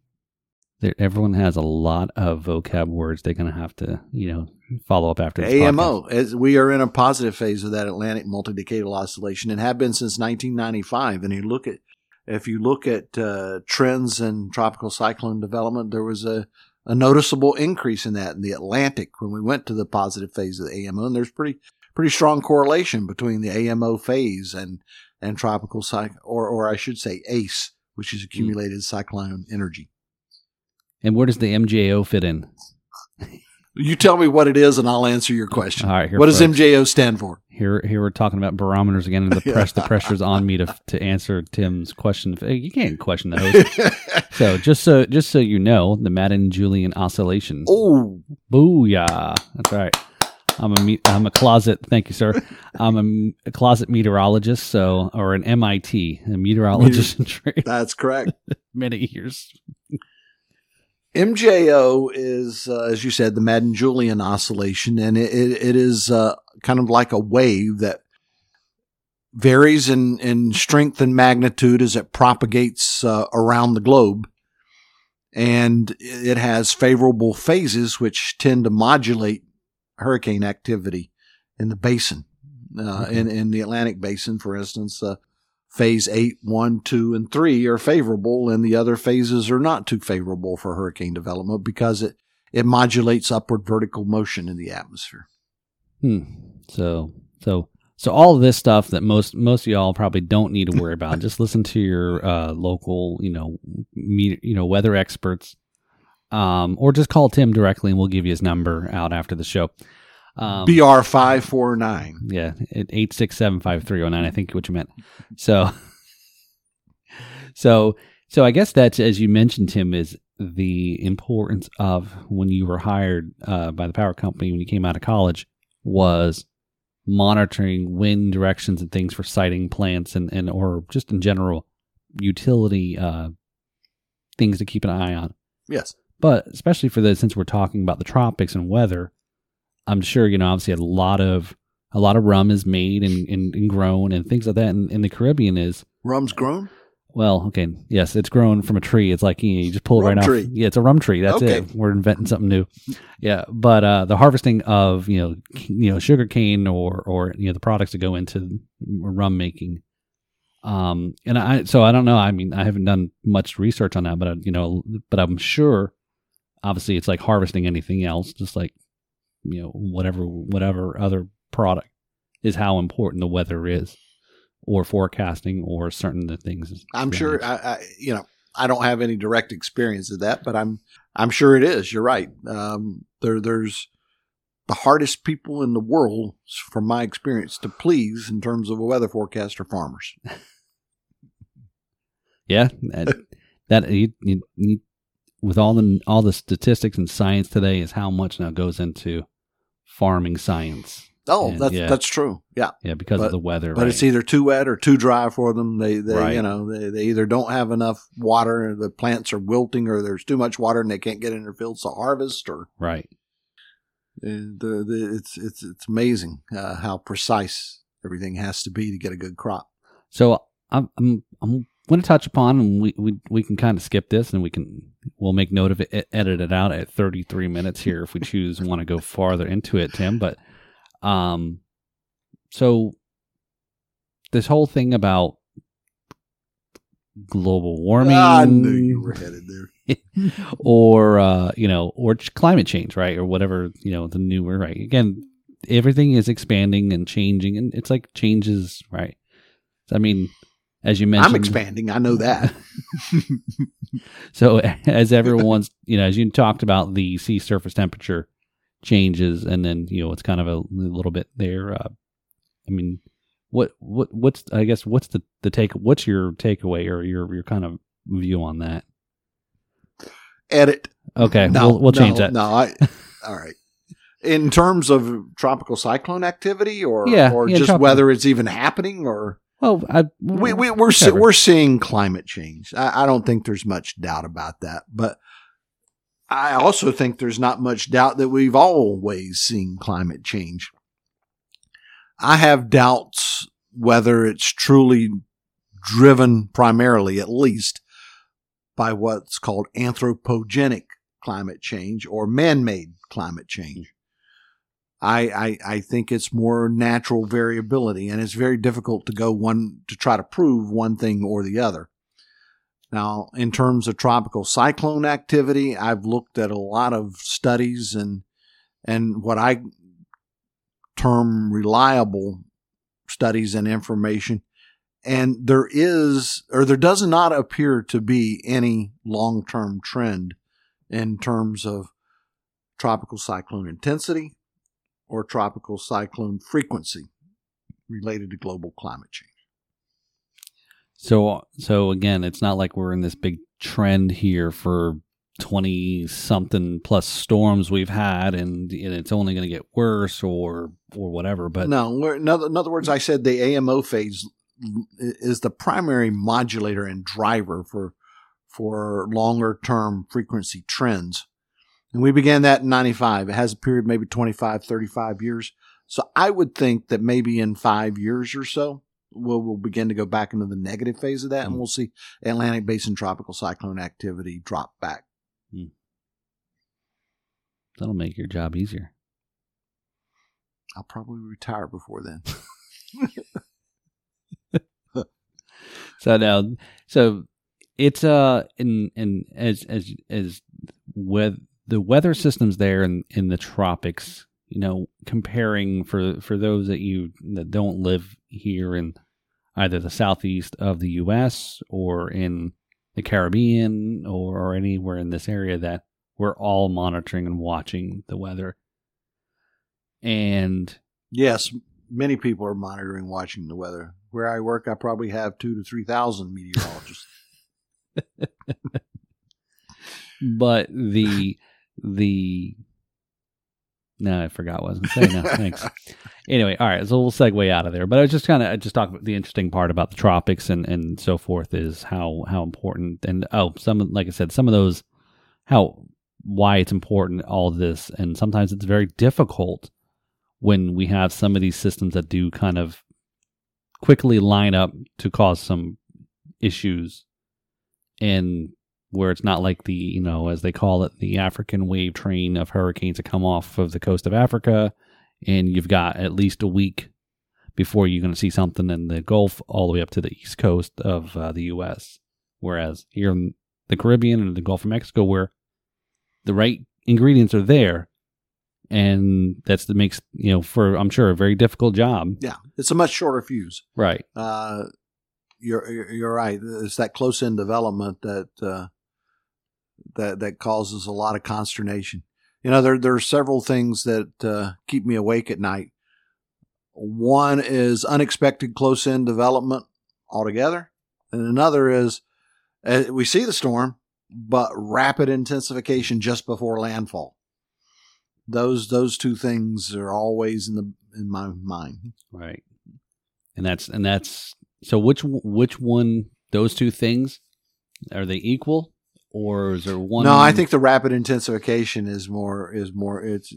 there, everyone has a lot of vocab words they're going to have to, you know, follow up after AMO, as we are in a positive phase of that Atlantic multidecadal oscillation and have been since 1995. And you look at, if you look at uh, trends in tropical cyclone development, there was a, a noticeable increase in that in the Atlantic when we went to the positive phase of the AMO. And there's pretty pretty strong correlation between the AMO phase and and tropical cycle, or or I should say ACE, which is accumulated cyclone energy. And where does the MJO fit in? You tell me what it is, and I'll answer your question. All right, here, what does folks. MJO stand for? Here, here we're talking about barometers again, and the press, the pressure's on me to to answer Tim's question. You can't question the host. so just so just so you know, the Madden Julian oscillation. oh, Booyah! That's right. I'm a me- I'm a closet. Thank you, sir. I'm a, m- a closet meteorologist, so or an MIT, a meteorologist in trade. that's correct. Many years. MJO is, uh, as you said, the Madden Julian oscillation, and it, it, it is uh, kind of like a wave that varies in, in strength and magnitude as it propagates uh, around the globe. And it has favorable phases which tend to modulate hurricane activity in the basin. Uh, Okay. in, in the Atlantic basin, for instance, uh, phase eight, one, two, and three are favorable, and the other phases are not too favorable for hurricane development because it, it modulates upward vertical motion in the atmosphere. Hmm. So so so all of this stuff that most most of y'all probably don't need to worry about. Just listen to your uh, local, you know, me, you know, weather experts, um, or just call Tim directly, and we'll give you his number out after the show. Um, BR five four nine. yeah, eight six seven five three zero nine. I think what you meant. So, so, so I guess that's as you mentioned, Tim, is the importance of when you were hired uh, by the power company when you came out of college was monitoring wind directions and things for siting plants and, and or just in general utility uh, things to keep an eye on Yes. but especially for the since we're talking about the tropics and weather i'm sure you know obviously a lot of a lot of rum is made and, and, and grown and things like that in, in the caribbean is Rum's grown. well okay yes it's grown from a tree. It's like you, know, you just pull it Rum right tree. off yeah it's a rum tree. That's Okay. it. We're inventing something new. Yeah but uh the harvesting of you know you know sugar cane or or you know the products that go into rum making. Um and i so i don't know. I mean i haven't done much research on that but I, you know but i'm sure obviously it's like harvesting anything else just like you know whatever whatever other product is how important the weather is or forecasting or certain the things I'm sure. I, I, you know, I don't have any direct experience of that, but I'm, I'm sure it is. You're right. Um, there, there's the hardest people in the world, from my experience, to please in terms of a weather forecast are farmers. Yeah, that, that you, you, you, with all the all the statistics and science today is how much now goes into farming science. Oh, And, that's yeah. that's true. Yeah, Yeah, because But- of the weather. but right? it's either too wet or too dry for them. They, they Right. you know, they, they either don't have enough water, the plants are wilting, or there's too much water and they can't get in their fields to harvest, or right. uh, the, the it's it's it's amazing uh, how precise everything has to be to get a good crop. So I'm I'm I'm going to touch upon, and we we we can kind of skip this, and we can we'll make note of it, edit it out at 33 minutes here if we choose want to go farther into it, Tim. But um, so this whole thing about global warming, Ah, I knew you were headed there. or uh, you know, or climate change, right, or whatever you know the newer right. Again, everything is expanding and changing, and it's like changes, right? I mean, as you mentioned, I'm expanding. I know that. so as everyone's, you know, as you talked about the sea surface temperature changes, and then you know it's kind of a little bit there. Uh, I mean, what what what's I guess what's the the take? What's your takeaway or your your kind of view on that? Edit. Okay, No, we'll, we'll change no, that. No, I. All right. In terms of tropical cyclone activity, or Yeah, or yeah, just tropical. whether it's even happening, or Well, I, we, we we're see, we're seeing climate change. I, I don't think there's much doubt about that, but I also think there's not much doubt that we've always seen climate change. I have doubts whether it's truly driven primarily, at least, by what's called anthropogenic climate change or man-made climate change. I, I, I think it's more natural variability and it's very difficult to go one to try to prove one thing or the other. Now, in terms of tropical cyclone activity, I've looked at a lot of studies and and what I term reliable studies and information. And there is, or there does not appear to be any long term trend in terms of tropical cyclone intensity or tropical cyclone frequency related to global climate change. So so again, it's not like we're in this big trend here for twenty something plus storms we've had, and, and it's only going to get worse or or whatever. But no, we're- in other, in other words, I said the AMO phase is the primary modulator and driver for for longer term frequency trends. And we began that in 95. It has a period maybe 25, 35 years. So I would think that maybe in five years or so, we'll, we'll begin to go back into the negative phase of that and Mm. we'll see Atlantic Basin tropical cyclone activity drop back. that'll make your job easier. I'll probably retire before then. So now, so it's uh in in as as as with the weather systems there in in the tropics, you know, comparing for for those that you that don't live here in either the southeast of the U.S. or in the Caribbean or, or anywhere in this area that we're all monitoring and watching the weather. And Yes, many people are monitoring, watching the weather. Where I work, I probably have two to three thousand meteorologists. but the the no, I forgot what I was going to say. No, thanks. Anyway, all right, so we'll segue out of there. But I was just kind of just talk about the interesting part about the tropics and and so forth is how how important and oh some like I said some of those how why it's important all this and sometimes it's very difficult when we have some of these systems that do kind of quickly line up to cause some issues and where it's not like the you know as they call it the african wave train of hurricanes that come off of the coast of africa and you've got at least a week before you're going to see something in the gulf all the way up to the east coast of uh, the us whereas here in the caribbean and the gulf of mexico where the right ingredients are there and that's that makes you know for i'm sure a very difficult job yeah, it's a much shorter fuse. right Uh, you're you're right. It's that close in development that uh, that that causes a lot of consternation. You know, there there are several things that uh, keep me awake at night. One is unexpected close in development altogether, and another is uh, we see the storm, but rapid intensification just before landfall. Those those two things are always in the in my mind. Right. And that's and that's so which which one those two things are they equal or is there one No, I think the rapid intensification is more is more it's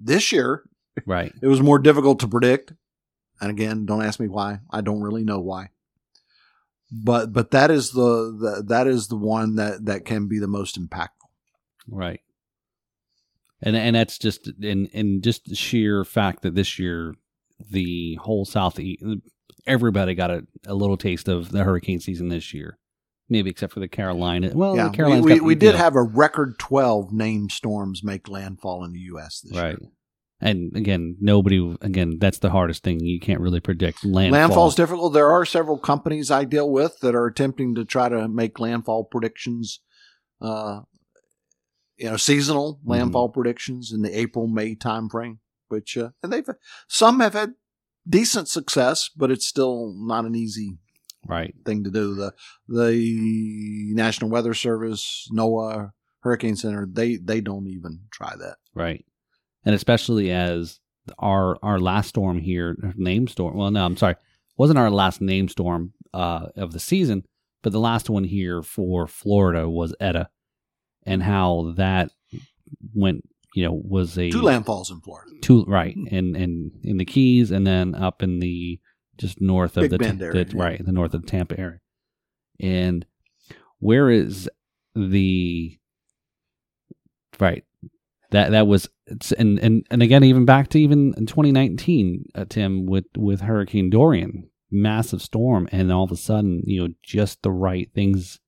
this year right. it was more difficult to predict. And again, don't ask me why. I don't really know why. But but that is the, the that is the one that that can be the most impactful. Right. And and that's just in in just the sheer fact that this year the whole southeast everybody got a, a little taste of the hurricane season this year. Maybe except for the Carolina. Well, yeah, the we, we, we did have a record twelve named storms make landfall in the U.S. this right. year. And again, nobody. Again, that's the hardest thing. You can't really predict landfall. Landfall's difficult. There are several companies I deal with that are attempting to try to make landfall predictions, uh, you know, seasonal Mm-hmm. landfall predictions in the April May timeframe. Which uh, and they've some have had decent success, but it's still not an easy right. thing to do. The the National Weather Service, NOAA, Hurricane Center, they they don't even try that. Right. And especially as our our last storm here, name storm. Well, no, I'm sorry, wasn't our last name storm uh, of the season, but the last one here for Florida was Eta, and how that went. You know, was a Two landfalls in Florida. two right, and and in the Keys, and then up in the just north of Big the, Bend the- area, yeah. right, the north of the Tampa area. And where is the right? That that was it's, and and and again, even back to even in 2019, uh, Tim with with Hurricane Dorian, massive storm, and all of a sudden, you know, just the right things,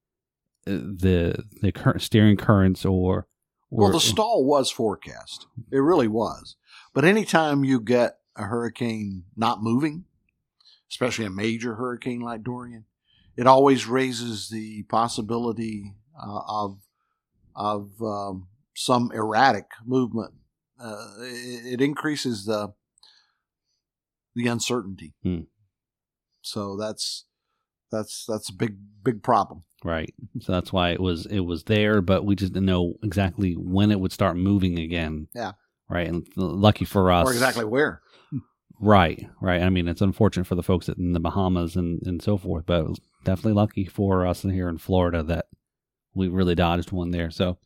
uh, the the current steering currents or. or Well, the stall was forecast. It really was. But anytime you get a hurricane not moving, especially a major hurricane like Dorian, it always raises the possibility uh, of of um, some erratic movement. Uh, it, it increases the the uncertainty. Hmm. So that's that's that's a big big problem. Right. So that's why it was it was there, but we just didn't know exactly when it would start moving again. Yeah. Right. And lucky for us. Or exactly where. Right. Right. I mean, it's unfortunate for the folks in the Bahamas and, and so forth, but it was definitely lucky for us here in Florida that we really dodged one there. So,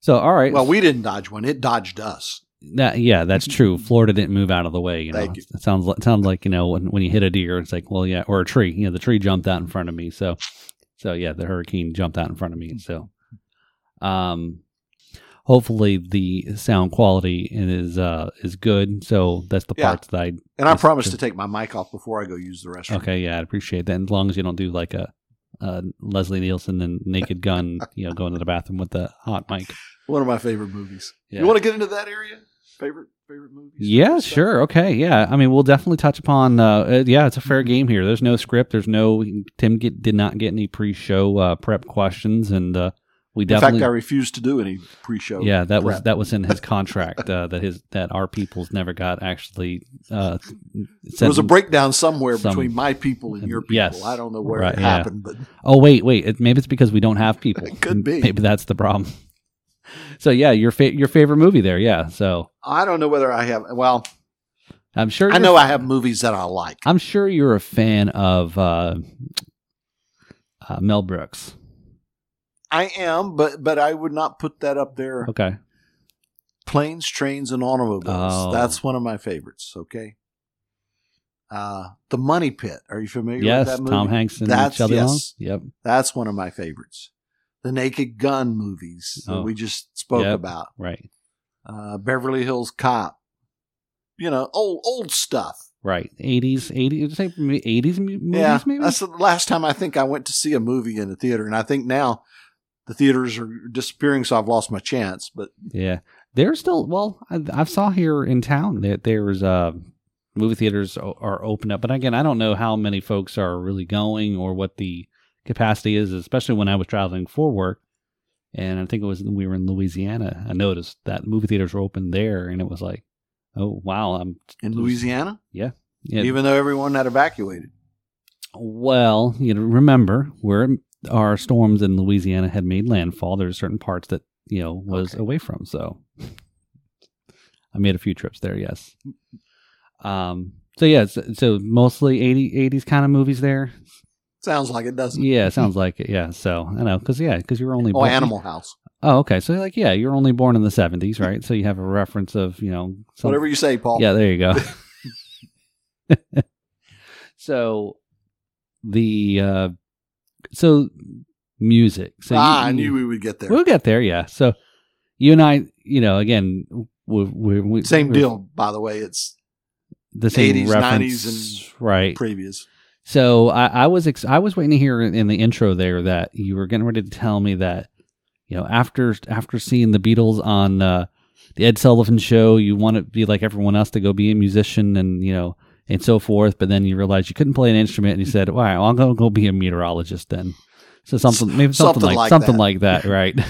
so all right. Well, we didn't dodge one; it dodged us. that yeah, that's true. Florida didn't move out of the way. You know, you. it sounds like, it sounds like you know when when you hit a deer, it's like well, yeah, or a tree. You know, the tree jumped out in front of me. So, so yeah, the hurricane jumped out in front of me. So, um, hopefully the sound quality is uh is good. So that's the Yeah. parts that I And I promise to take my mic off before I go use the restroom. okay. Yeah, I'd appreciate that. As long as you don't do like a. Uh, Leslie Nielsen and Naked Gun, you know, going to the bathroom with the hot mic. One of my favorite movies. Yeah. You want to get into that area? Favorite favorite movies? Yeah, sure. Okay. Yeah. I mean, we'll definitely touch upon. Uh, uh, yeah, it's a fair game here. There's no script. There's no. Tim get, did not get any pre-show uh, prep questions, and uh, we In fact, I refused to do any pre-show. yeah, that was that was in his contract uh, that his that our peoples never got actually. Uh, There was a breakdown somewhere some- between my people and your people. Yes. I don't know where Right, it yeah. happened, but Oh wait, wait. It, maybe it's because we don't have people. It could be. Maybe that's the problem. So yeah, your fa- your favorite movie there. Yeah. So I don't know whether I have. Well, I'm sure. I know I have movies that I like. I'm sure you're a fan of uh, uh, Mel Brooks. I am, but but I would not put that up there. Okay. Planes, trains, and automobiles. Oh. That's one of my favorites. Okay. Uh, the Money Pit. Are you familiar Yes, with that movie? Tom Hanks and That's- yes. Yep. That's one of my favorites. The Naked Gun movies that Oh. we just spoke Yep. about. Right. Uh, Beverly Hills Cop. You know, old old stuff. Right. 80s, 80s, would say 80s movies yeah, maybe? that's the last time I think I went to see a movie in the theater, and I think now the theaters are disappearing, so I've lost my chance. But yeah. There's still, well, I, I saw here in town that there's uh, movie theaters are open up. But again, I don't know how many folks are really going or what the capacity is, especially when I was traveling for work. And I think it was we were in Louisiana. I noticed that movie theaters were open there, and it was like, oh wow, I'm in Louisiana, yeah. even though everyone had evacuated, Well, you know, remember where our storms in Louisiana had made landfall. There's certain parts that you know was Okay. away from. So I made a few trips there. Yes. Um. So yeah. So, so mostly 80, 80s kind of movies there. sounds like it doesn't. Yeah. Sounds like it. Yeah. So I know because yeah because you were only Oh, born- Animal House. Oh, okay. So like yeah, you're only born in the seventies, right? So you have a reference of you know some- Whatever you say, Paul. yeah, there you go. so the uh so music. So ah, you- I knew we would get there. we'll get there. Yeah. So you and I, you know, again, we we we Same we're deal, by the way. It's The same 80s, reference, 90s, right? previous. So I, I was ex- I was waiting to hear in the intro there that you were getting ready to tell me that you know after after seeing the Beatles on uh, the Ed Sullivan Show. You want to be like everyone else to go be a musician and you know and so forth. But then you realize you couldn't play an instrument, and you said, "Wow, I'm gonna go be a meteorologist then." So something, maybe something, Something like, like something that. like that, right?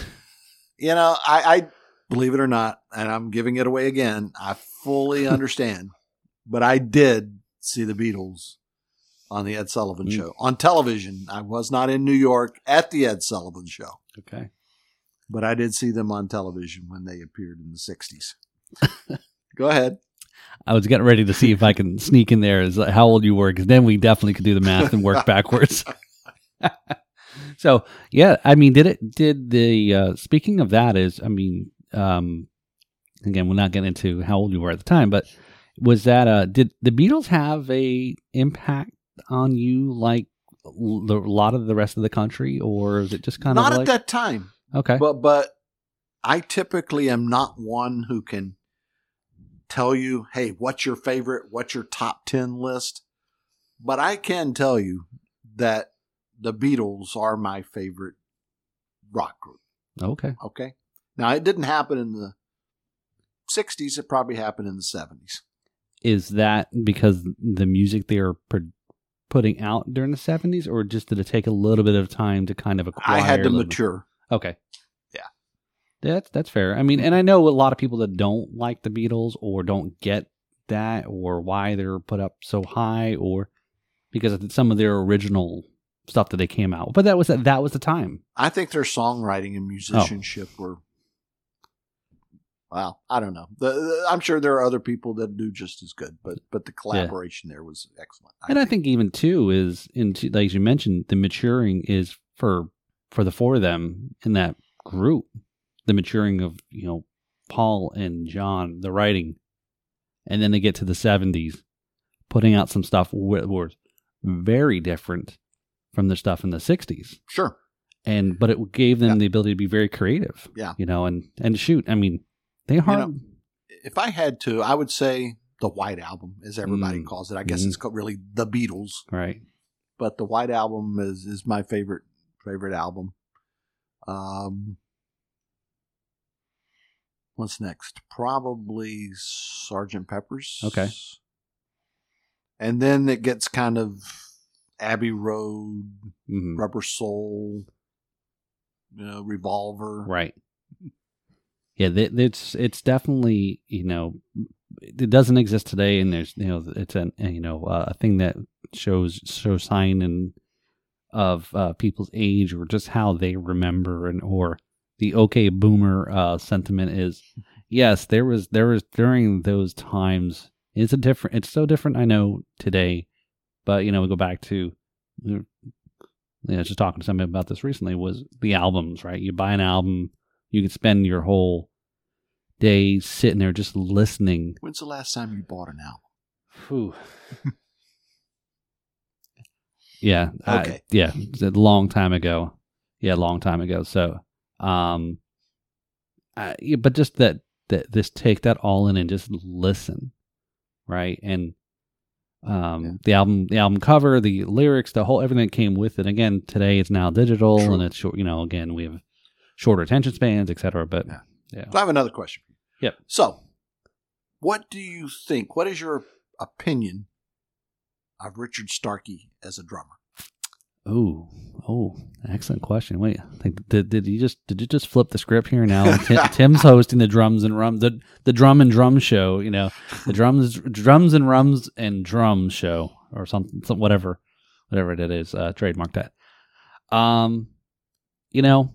You know, I, I believe it or not, and I'm giving it away again. I fully understand, but I did see the Beatles on the Ed Sullivan Mm. Show on television. I was not in New York at the Ed Sullivan Show, okay. but I did see them on television when they appeared in the '60s. Go ahead. I was getting ready to see if I can sneak in there is how old you were, because then we definitely could do the math and work backwards. so yeah, I mean, did it? Did the uh, speaking of that is, I mean, um, again, we're not getting into how old you were at the time, but was that uh, did the Beatles have a impact on you like l- a lot of the rest of the country, or is it just kind of not of at like that time, okay, but but I typically am not one who can tell you, "Hey, what's your favorite? What's your top ten list?" But I can tell you that the Beatles are my favorite rock group. okay, Okay. Now, it didn't happen in the 60s. It probably happened in the 70s. is that because the music they were pro- putting out during the 70s or just did it take a little bit of time to kind of acquire I had to little bit- mature. okay. That's that's fair i mean and mm-hmm. i know a lot of people that don't like the beatles or don't get that or why they're put up so high or because of some of their original stuff that they came out but that was mm-hmm. that was the time I think their songwriting and oh. musicianship were. Wow, I don't know. The, the- I'm sure there are other people that do just as good, but but the collaboration there was excellent. and I think even too is in like as you mentioned, the maturing is for for the four of them in that group. The maturing of you know Paul and John, the writing, and then they get to the seventies, putting out some stuff wh- was very different from the stuff in the sixties. sure. And but it gave them Yeah. the ability to be very creative. Yeah. you know, and and shoot. I mean, they hard. know, If I had to, I would say the White Album, as everybody Mm. calls it. I guess Mhm. it's called really the Beatles, right. but the White Album is is my favorite favorite album. Um, what's next? Probably Sergeant Pepper's. Okay. and then it gets kind of Abbey Road, hmm Rubber Soul, you know, Revolver. Right. Yeah, th- it's it's definitely you know it doesn't exist today, and there's you know it's an you know uh, a thing that shows shows sign and of uh, people's age or just how they remember and or the okay boomer uh, sentiment is yes there was there was during those times it's a different it's so different I know today, but you know we go back to you know, just talking to somebody about this recently was the albums, right? You buy an album, you could spend your whole day sitting there just listening. When's the last time you bought an album? Whew. yeah. I- Okay. yeah. A long time ago. Yeah, a long time ago. So, um, I, but just that, that, this take that all in and just listen, right? And, um, Yeah. the album, the album cover, the lyrics, the whole everything that came with it. Again, today it's now digital True. and it's short. You know, again, we have shorter attention spans, et cetera. But Yeah. yeah, So I have another question for you. Yep. So, what do you think? What is your opinion of Richard Starkey as a drummer? Oh, oh, excellent question. Wait, I think did, did you just did you just flip the script here now? Tim, Tim's hosting the drums and rum the the drum and drum show. You know, the drums drums and rums and drums show or something, some, whatever, whatever it is. Uh, trademark that. Um, you know,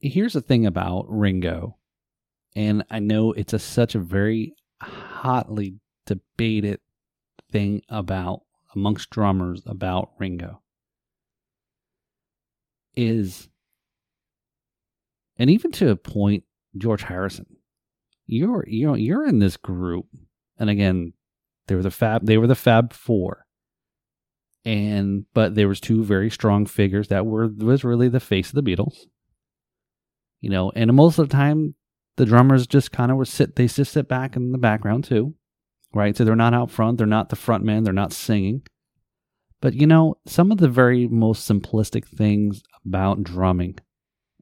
here's the thing about Ringo, and I know it's a such a very hotly debated thing about amongst drummers about Ringo is and even to a point George Harrison. You're you know you're in this group and again they were the fab they were the fab 4 and but there was two very strong figures that were was really the face of the Beatles. You know and most of the time the drummers just kind of were sit they just sit back in the background too right? So they're not out front, they're not the front man, they're not singing. But you know, some of the very most simplistic things about drumming,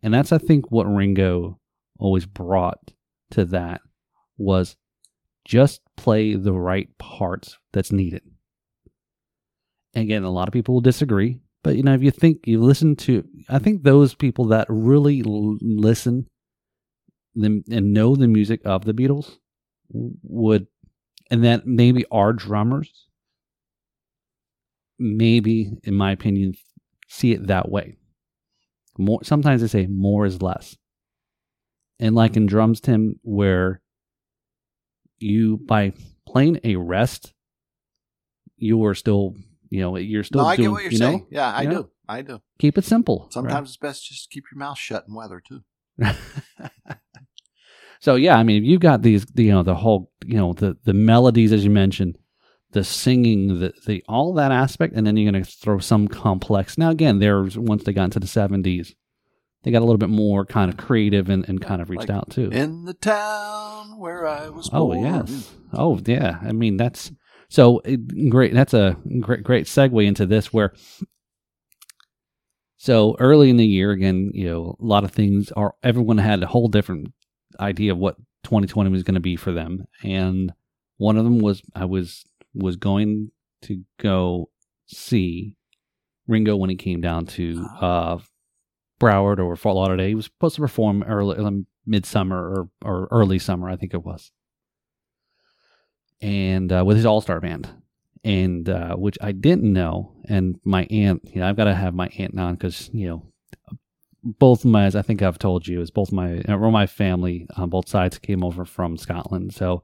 and that's I think what Ringo always brought to that was just play the right parts that's needed. Again, a lot of people will disagree, but you know, if you think you listen to, I think those people that really l- listen them and know the music of the Beatles would, and that maybe our drummers, maybe, in my opinion, see it that way. More sometimes they say more is less. And like in drums, Tim, where you by playing a rest, you are still, you know, you're still no, I doing, get what you're you saying. know, Yeah, I You know? do. I do. keep it simple. Sometimes it's best just to keep your mouth shut in weather too. so yeah, I mean, you've got these, you know, the whole, you know, the the melodies as you mentioned, the singing, the the all that aspect, and then you're going to throw some complex. Now again, there's once they got into the '70s, they got a little bit more kind of creative and, and kind of reached Like out too. In the town where I was Oh born. yes. Oh yeah. I mean that's so it, great. That's a great great segue into this where. So early in the year, again, you know, a lot of things are. Everyone had a whole different idea of what 2020 was going to be for them, and one of them was I was was going to go see Ringo when he came down to uh, Broward or Fort Lauderdale. He was supposed to perform early, um, midsummer or or early summer, I think it was and uh, with his all star band, and uh, which I didn't know. And my aunt, you know, I've got to have my aunt on because you know, both my, as I think I've told you, is both my or my family on both sides came over from Scotland, so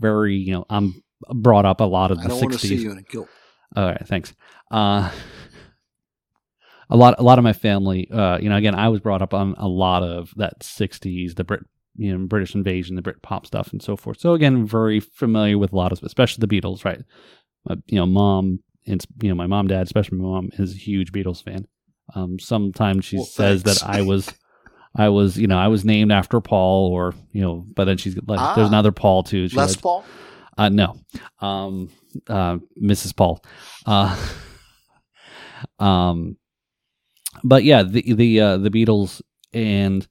very, you know, I'm brought up a lot of I the don't want to see you in a kilt. All right, thanks. Uh, a lot, a lot of my family, uh, you know, again, I was brought up on a lot of that '60s, the Brit, you know, British invasion, the Brit pop stuff, and so forth. So again, very familiar with a lot of, especially the Beatles, right? My, you know, mom, and you know, my mom, dad, especially my mom, is a huge Beatles fan. Um, sometimes she Well, says thanks. that I was. I was, you know, I was named after Paul, or you know, but then she's like, Ah. there's another Paul too. She Les likes- Paul. uh, no, um, uh, Mrs. Paul. Uh, um, but yeah, the the uh, the Beatles and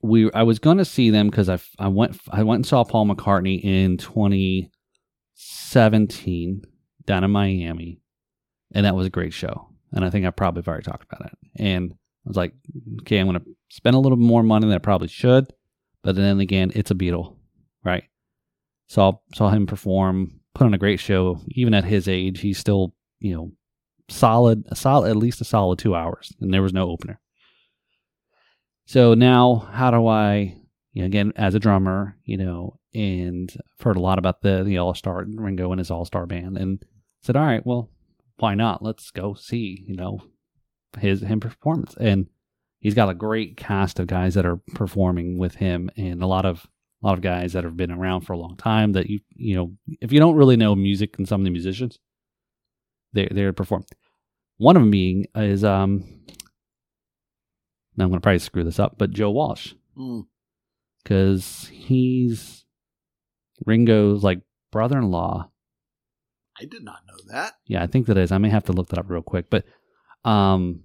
we. I was going to see them because I I went I went and saw Paul McCartney in 2017 down in Miami, and that was a great show. And I think I probably have already talked about it. And I was like, okay, I'm going to spend a little more money than I probably should, but then again, it's a Beatle, right? saw saw him perform, put on a great show. Even at his age, he's still you know solid, a solid at least a solid two hours, and there was no opener. So now, how do I? You know, again, as a drummer, you know, and I've heard a lot about the the All Star Ringo and his All Star band, and said, all right, well, why not? Let's go see, you know, his him performance, and he's got a great cast of guys that are performing with him, and a lot of a lot of guys that have been around for a long time that you you know if you don't really know music and some of the musicians they they're perform one of them being is um now i'm gonna probably screw this up but joe walsh Mm. because he's ringo's like brother-in-law I did not know that. yeah i think that is i may have to look that up real quick but um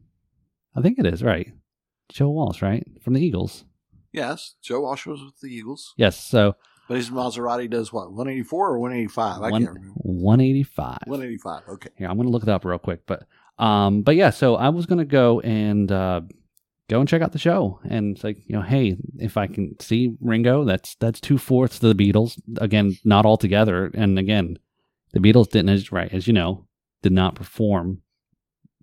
i think it is right joe walsh right from the eagles Yes, Joe Walsh was with the Eagles, yes so but his Maserati does what? One eighty four or one eighty five? I one, can't remember. 185 One eighty five. Okay. Yeah, I'm gonna look it up real quick, but um, but yeah, so I was gonna go and uh, go and check out the show, and it's like you know, hey, if I can see Ringo, that's that's two fourths of the Beatles. Again, not all together, and again, the Beatles didn't, as right as you know, did not perform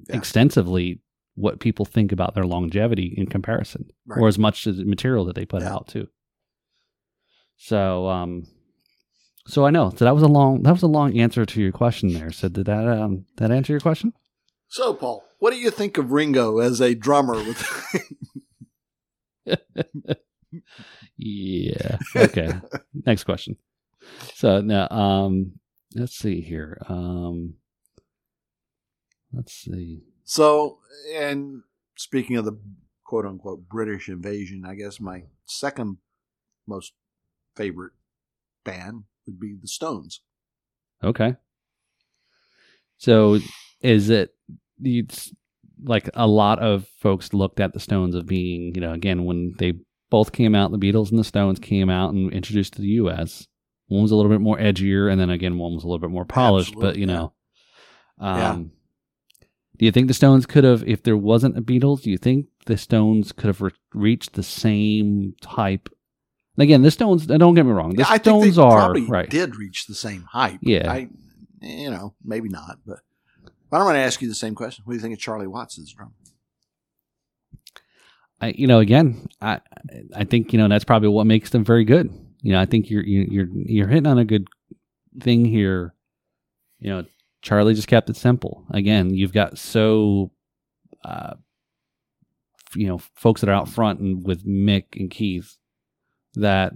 Yeah. extensively what people think about their longevity in comparison, Right. or as much as the material that they put Yeah. out too. So, um, so I know. So that was a long that was a long answer to your question there. So did that um that answer your question? So, Paul, what do you think of Ringo as a drummer? With Yeah. Okay. Next question. So now um let's see here. Um let's see. so, and speaking of the quote unquote British invasion, I guess my second most favorite band would be the Stones. Okay. So is it it's like a lot of folks looked at the Stones of being, you know, again when they both came out. The Beatles and the Stones came out and introduced to the U.S. One was a little bit more edgier, and then again, one was a little bit more polished. but you know, um, Yeah. do you think the Stones could have, if there wasn't a Beatles, do you think the Stones could have re- reached the same type? And again, the Stones. Don't get me wrong. The Yeah, I think Stones they are probably right. did reach the same height. Yeah. I, you know, maybe not, but. But I'm going to ask you the same question. What do you think of Charlie as a? I, you know, again, I, I think you know that's probably what makes them very good. You know, I think you're you- you're you're hitting on a good thing here. You know, Charlie just kept it simple. Again, you've got so, uh, you know, folks that are out front and with Mick and Keith that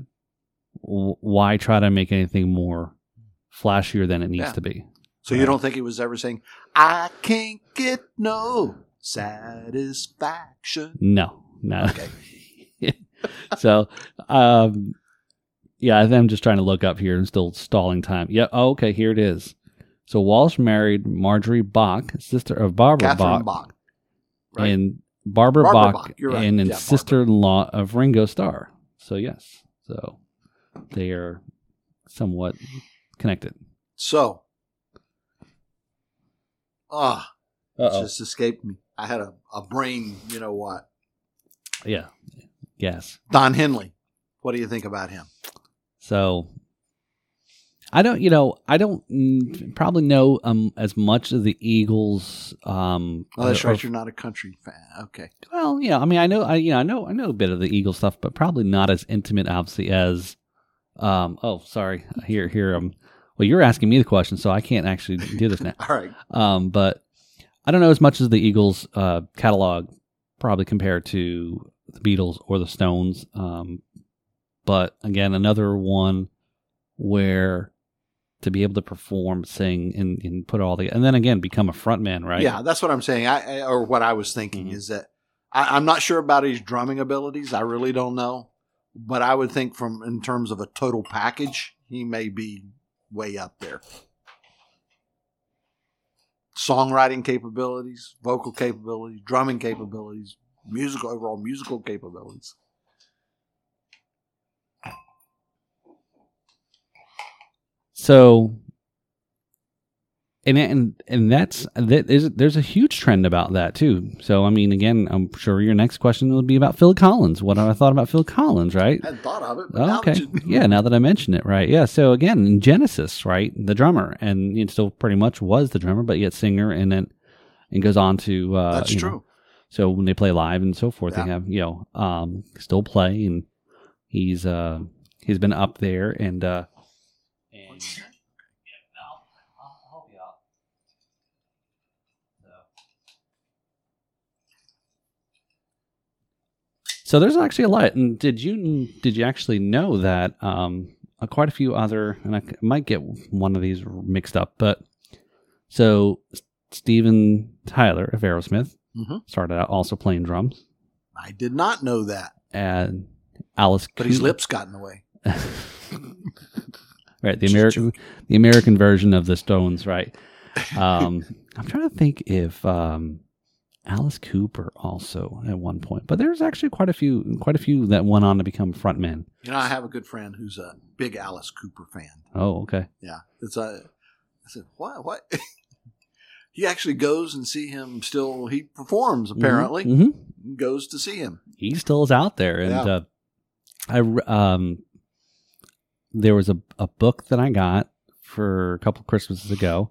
w- why try to make anything more flashier than it needs Yeah. to be? So you don't think he was ever saying, "I can't get no satisfaction"? No, no. Okay. so, um, yeah, I'm just trying to look up here and still stalling time. Yeah. Oh, okay. Here it is. So Walsh married Marjorie Bach, sister of Barbara Catherine Bach, Bach. Right. and Barbara, Barbara Bach, Bach, you're right. and, and Yeah, sister-in-law of Ringo Starr. So yes, so they are somewhat connected. So, ah, it Uh-oh. just escaped me. I had a, a brain, you know what? Yeah. Yes. Don Henley. What do you think about him? So I don't, you know, I don't probably know um as much of the Eagles. Um, Oh, that's or- right. You're not a country fan. Okay. Well, yeah, I mean, I know, I you know, I know, I know a bit of the Eagles stuff, but probably not as intimate, obviously, as. Um. Oh, sorry. Here, here. Um. Well, you're asking me the question, so I can't actually do this now. All right. Um. But I don't know as much as the Eagles uh, catalog, probably compared to the Beatles or the Stones. Um. But again, another one where to be able to perform, sing, and, and put all the, and then again become a frontman, right? Yeah, that's what I'm saying. I, or what I was thinking Mhm. is that I, I'm not sure about his drumming abilities. I really don't know, but I would think from in terms of a total package, he may be way up there. Songwriting capabilities, vocal capabilities, drumming capabilities, musical overall musical capabilities. So, and and and that's that there's there's a huge trend about that too. So, I mean, again, I'm sure your next question would be about Phil Collins. What have I thought about Phil Collins, right? I thought of it. Now Okay, that yeah. Now that I mention it, right? Yeah. So again, in Genesis, right, the drummer, and it still pretty much was the drummer, but yet singer, and then and goes on to uh, that's you know, true. so when they play live and so forth, Yeah. they have you know um, still play, and he's uh, he's been up there, and uh, and yeah, I'll, I'll help you out. So there's actually a lot. And did you did you actually know that um, uh, quite a few other, and I might get one of these mixed up, but so Steven Tyler of Aerosmith Mhm. started out also playing drums, I did not know that, and Alice, but his lips got in the way. right the American the American version of the Stones, right? Um, I'm trying to think if um, Alice Cooper also at one point, but there's actually quite a few quite a few that went on to become frontmen. You know, I have a good friend who's a big Alice Cooper fan. Oh, okay. Yeah, it's a. I said, what? What? he actually goes and see him. Still, he performs. Apparently, hmm goes to see him. he still is out there and Yeah. uh, i um there was a, a book that i got for a couple christmases ago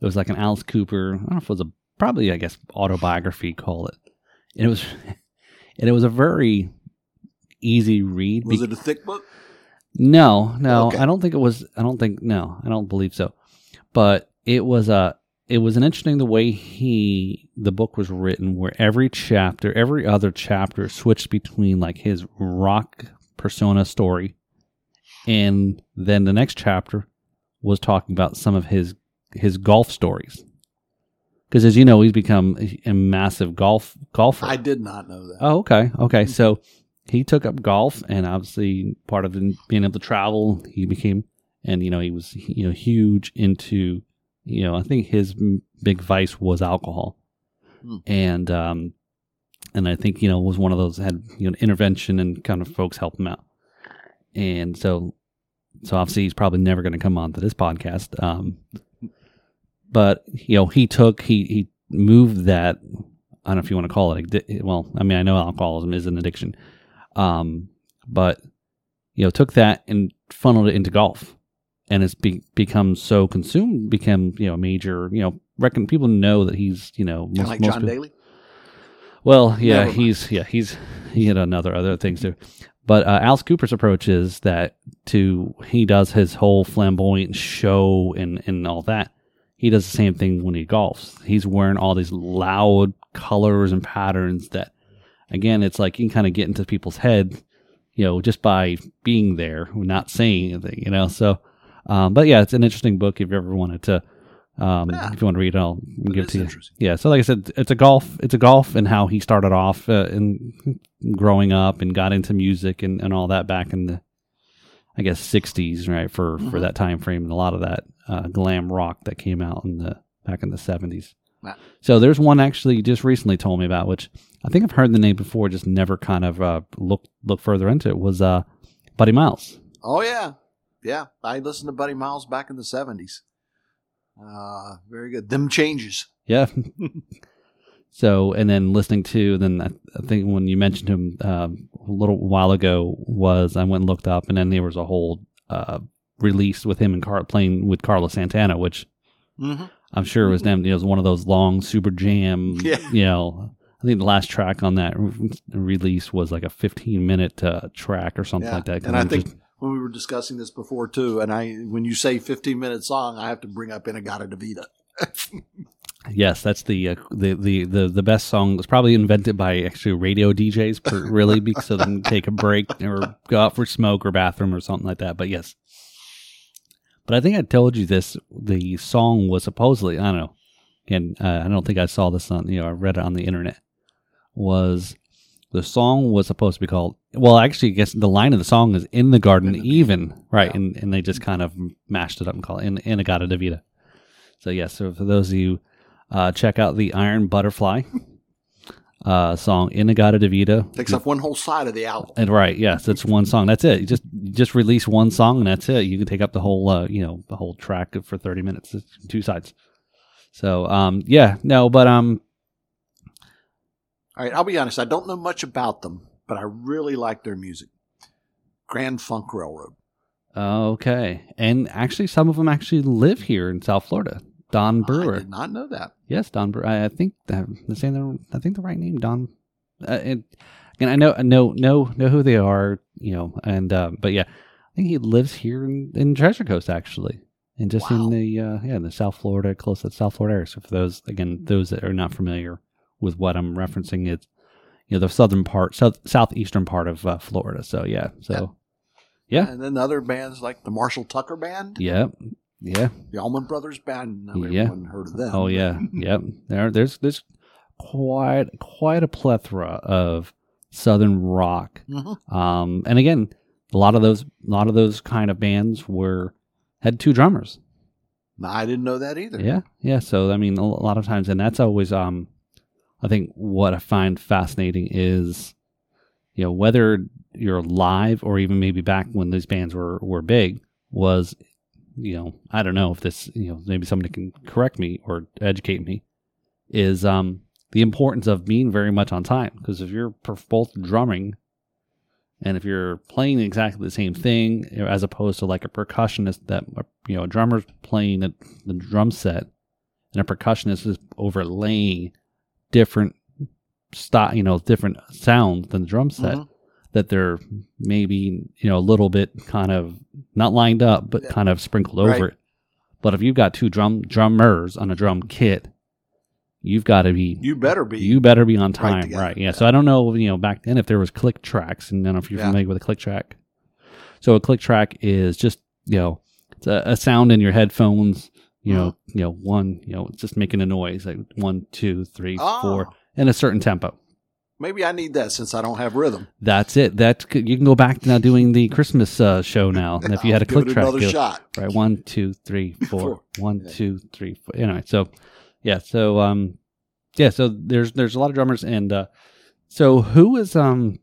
it was like an alice cooper i don't know if it was a probably i guess autobiography call it and it was and it was a very easy read Was it a thick book? no, no, Okay. I don't think it was. I don't think no, I don't believe so. But it was a. It was an interesting the way he the book was written, where every chapter, every other chapter switched between like his rock persona story, and then the next chapter was talking about some of his his golf stories. Because as you know, he's become a- massive golf golfer. I did not know that. Oh, okay. Okay. So he took up golf and obviously part of being able to travel, he became, and, you know, he was, you know, huge into, you know, I think his big vice was alcohol. Hmm. And, um, and I think you know was one of those that had you know intervention and kind of folks help him out, and so so obviously he's probably never going to come on to this podcast. Um, but you know he took he he moved that I don't know if you want to call it well I mean I know alcoholism is an addiction, um, but you know took that and funneled it into golf, and it's be, become so consumed become you know a major you know reckon people know that he's you know Kind of like John people- Daly. well, yeah, he's yeah he's he had another other things too, but uh, Alice Cooper's approach is that to he does his whole flamboyant show and and all that. He does the same thing when he golfs. He's wearing all these loud colors and patterns that, again, it's like you can kind of get into people's head, you know, just by being there, not saying anything, you know. So, um, but yeah, it's an interesting book if you ever wanted to. Um, Yeah. If you want to read it, I'll That give it to you. Yeah, so like I said, it's a golf. It's a golf and how he started off uh, and growing up and got into music and, and all that back in the, I guess '60s, right? For for Mhm. that time frame and a lot of that uh, glam rock that came out in the back in the '70s. Wow. So there's one actually you just recently told me about, which I think I've heard the name before, just never kind of uh, look look further into it. Was uh, Buddy Miles? Oh yeah, yeah. I listened to Buddy Miles back in the seventies. Uh, very good. Them changes. Yeah. so, and then listening to, then I, think when you mentioned him um, a little while ago, was I went and looked up, and then there was a whole uh, release with him and Car- playing with Carlos Santana, which Mm-hmm. I'm sure was them. It was one of those long super jam. Yeah. You know, I think the last track on that re- release was like a 15 minute uh, track or something Yeah. like that. And I think just- when we were discussing this before too, and I when you say fifteen minute song, I have to bring up In-A-Gadda-Da-Vida. Yes, that's the uh, the, the the the best song. It's probably invented by actually radio DJs, per, really, because so they can take a break or go out for smoke or bathroom or something like that. But yes, but I think I told you this. The song was supposedly I don't know, and uh, I don't think I saw this on you know I read it on the internet. Was the song was supposed to be called? Well, actually, I guess the line of the song is "In the Garden, In the- Even," right? Yeah. And and they just kind of mashed it up and called it "In In-A-Gadda-Da-Vida." So yes, so for those of you uh, check out the Iron Butterfly uh, song In-A-Gadda-Da-Vida. Takes up one whole side of the album. And right, yes, it's one song. That's it. You just you just release one song and that's it. You can take up the whole uh, you know the whole track for thirty minutes. It's two sides. So um yeah no but um All right, I'll be honest. I don't know much about them, but I really like their music. Grand Funk Railroad. okay and actually some of them actually live here in South Florida. Don Brewer. I did not know that. Yes, Don. Brewer. I, I think the saying the I think the right name, Don. Uh, and, and I know I know know know who they are, you know, and uh, but yeah, I think he lives here in, in Treasure Coast actually, and just Wow. in the uh, yeah in the South Florida, close to the South Florida area. So for those again, those that are not familiar with what I'm referencing, it's you know the southern part, south southeastern part of uh, Florida. So yeah, so Yeah. And then other bands like the Marshall Tucker Band, yeah, yeah. the Allman Brothers Band. Now Yeah. everyone heard of them. Oh yeah, yep. There, there's there's quite quite a plethora of southern rock. Mhm. Um, and again, a lot of those a lot of those kind of bands were had two drummers. I didn't know that either. Yeah, yeah. So I mean, a lot of times, and that's always um, I think what I find fascinating is, you know, whether you're live or even maybe back when these bands were were big was, you know, I don't know if this, you know, maybe somebody can correct me or educate me, is um the importance of being very much on time because if you're both drumming. And if you're playing exactly the same thing, as opposed to like a percussionist that you know, a drummer's playing the, the drum set, and a percussionist is overlaying different style, you know, different sounds than the drum set. Mhm. That they're maybe you know a little bit kind of not lined up, but kind of sprinkled Right. over it. But if you've got two drum drummers on a drum kit, you've got to be You better be. you better be on time, right? together, yeah. yeah. So I don't know, you know, back then if there was click tracks, and I don't know if you're Yeah. familiar with a click track. So a click track is just you know it's a, a sound in your headphones. You know, you know, one, you know, just making a noise like one, two, three, Ah, four, in a certain tempo. Maybe I need that since I don't have rhythm. That's it. That you can go back to now doing the Christmas uh, show now. And if you had a click track, another go- shot. right? One, two, three, four. Four. One, Yeah. two, three, four. Anyway, so yeah, so um, yeah, so there's there's a lot of drummers, and uh, So who is um?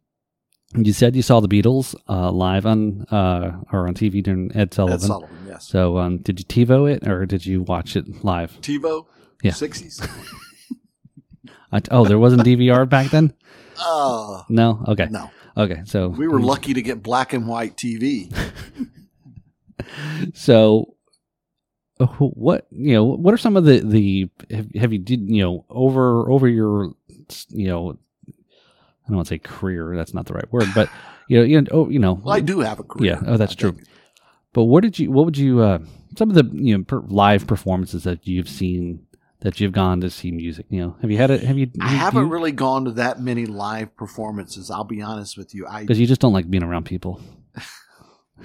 You said you saw the Beatles uh, live on uh, or on TV during Ed Sullivan. Ed Sullivan, yes. So um, did you TiVo it or did you watch it live? TiVo, Yeah. sixties. I, oh, there wasn't DVR back then. Uh, No. Okay. no, Okay. So we were lucky to get black and white TV. So, uh, what you know? What are some of the the have, have you did you know over over your you know? I don't want to say career. That's not the right word, but you know, you know, oh, you know. Well, I do have a career. Yeah. Oh, that's I true. think. But what did you? What would you? Uh, some of the you know per, live performances that you've seen that you've gone to see music. You know, have you had it? Have you? I haven't really gone to that many live performances. I'll be honest with you. I because you just don't like being around people.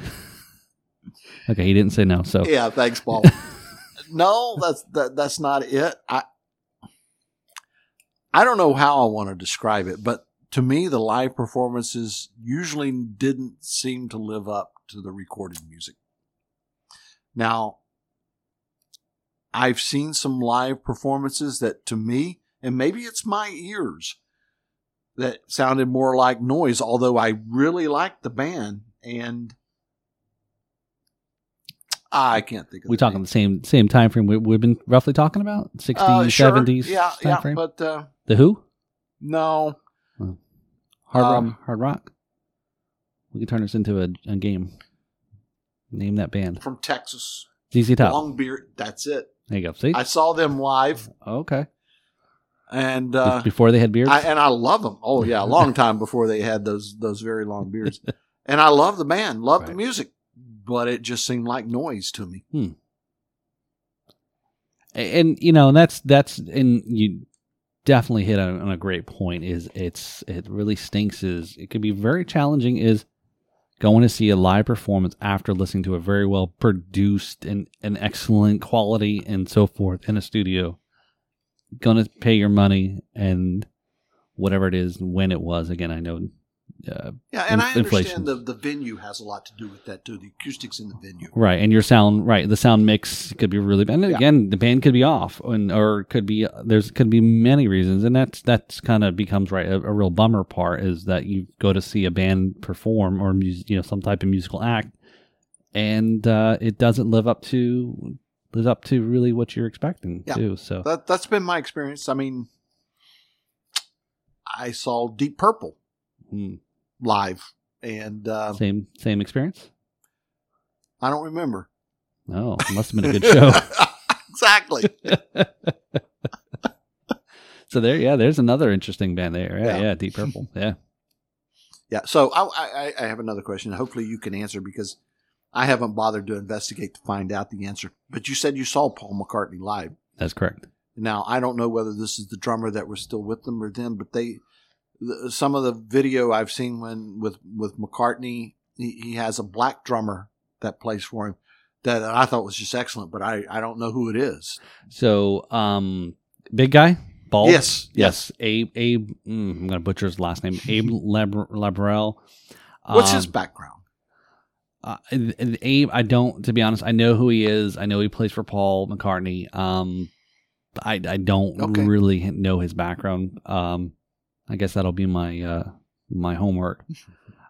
okay, he didn't say no. So yeah, thanks, Paul. no, that's that, that's not it. I I don't know how I want to describe it, but to me, the live performances usually didn't seem to live up to the recorded music. Now, I've seen some live performances that, to me, and maybe it's my ears that sounded more like noise, although I really liked the band and. I can't think of we talking the same same time frame we, we've been roughly talking about 60s Uh, sure. 70s Yeah, time yeah, frame but uh, the who no, hard Um, rock hard rock we can turn this into a, a game name that band from Texas, ZZ Top long beard. That's it. there you go see I saw them live, okay and uh, before they had beards I, and I love them. Oh yeah, a long time before they had those those very long beards. And I love the band, love the music, but it just seemed like noise to me. Hmm. and you know and that's that's and you definitely hit on, on a great point is it's it really stinks is it can be very challenging is going to see a live performance after listening to a very well produced and an excellent quality and so forth in a studio. Gonna pay your money and whatever it is when it was. Again i know uh, Yeah, and In- I inflation. understand the the venue has a lot to do with that too. The acoustics in the venue. Right, and your sound, right, the sound mix could be really bad. And Yeah. again, the band could be off, and or could be there's could be many reasons, and that's that's kind of becomes right a, a real bummer part is that you go to see a band perform or mus- you know some type of musical act, and uh, it doesn't live up to live up to really what you're expecting Yeah. too. So That that's been my experience. I mean, I saw Deep Purple mm, live, and uh, same same experience. I don't remember. Oh, must have been a good show. exactly. so there, yeah, there's another interesting band there. Yeah, Yeah. yeah, Deep Purple. Yeah. Yeah. So I, I, I have another question. Hopefully you can answer because I haven't bothered to investigate to find out the answer. But you said you saw Paul McCartney live. That's correct. Now I don't know whether this is the drummer that was still with them or them, but they, the, some of the video I've seen when with with McCartney, he, he has a black drummer that plays for him that I thought was just excellent. But I I don't know who it is. So, um, big guy, bald. Yes. yes. Abe. Abe. Mm, I'm gonna butcher his last name. Abe Labr- Labrel. What's his Um, background? Uh, Abe, I don't. To be honest, I know who he is. I know he plays for Paul McCartney. Um, I I don't Okay. really know his background. Um, I guess that'll be my uh my homework.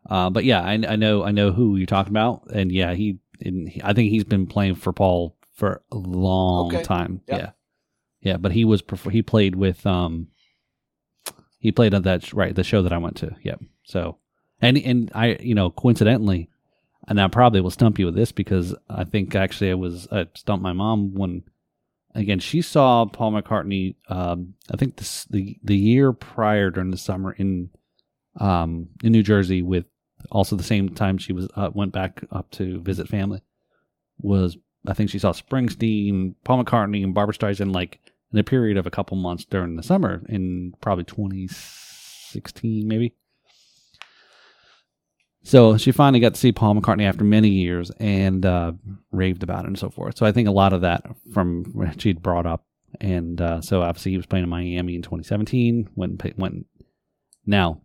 Uh, but yeah, I, I know I know who you're talking about, and yeah, he, and he I think he's been playing for Paul for a long Okay. time. Yep. Yeah, yeah, but he was he played with um he played on that right the show that I went to. Yep. So and and I you know coincidentally, and I probably will stump you with this because I think actually I was I stumped my mom when again she saw Paul McCartney. Um, I think this the the year prior during the summer in um in New Jersey with also the same time she was uh, went back up to visit family was I think she saw Springsteen, Paul McCartney, and Barbra Streisand like in a period of a couple months during the summer in probably 2016 maybe. So she finally got to see Paul McCartney after many years and uh, raved about it and so forth. So I think a lot of that from what she'd brought up, and uh, so obviously he was playing in Miami in 2017. Went and went. Now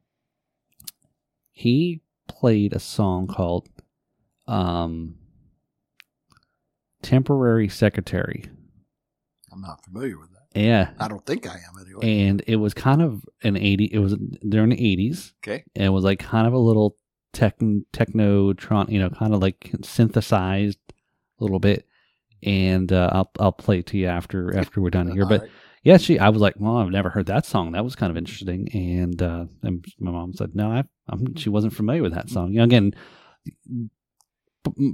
he played a song called um, "Temporary Secretary." I'm not familiar with that. Yeah, I don't think I am anyway. and it was kind of an 80 it was during the 80s Okay. and it was like kind of a little tech technotron you know kind of like synthesized a little bit. And uh, I'll I'll play it to you after after we're done here. But right. yeah she I was like well I've never heard that song. That was kind of interesting. And uh and my mom said no I I'm, she wasn't familiar with that song. You know again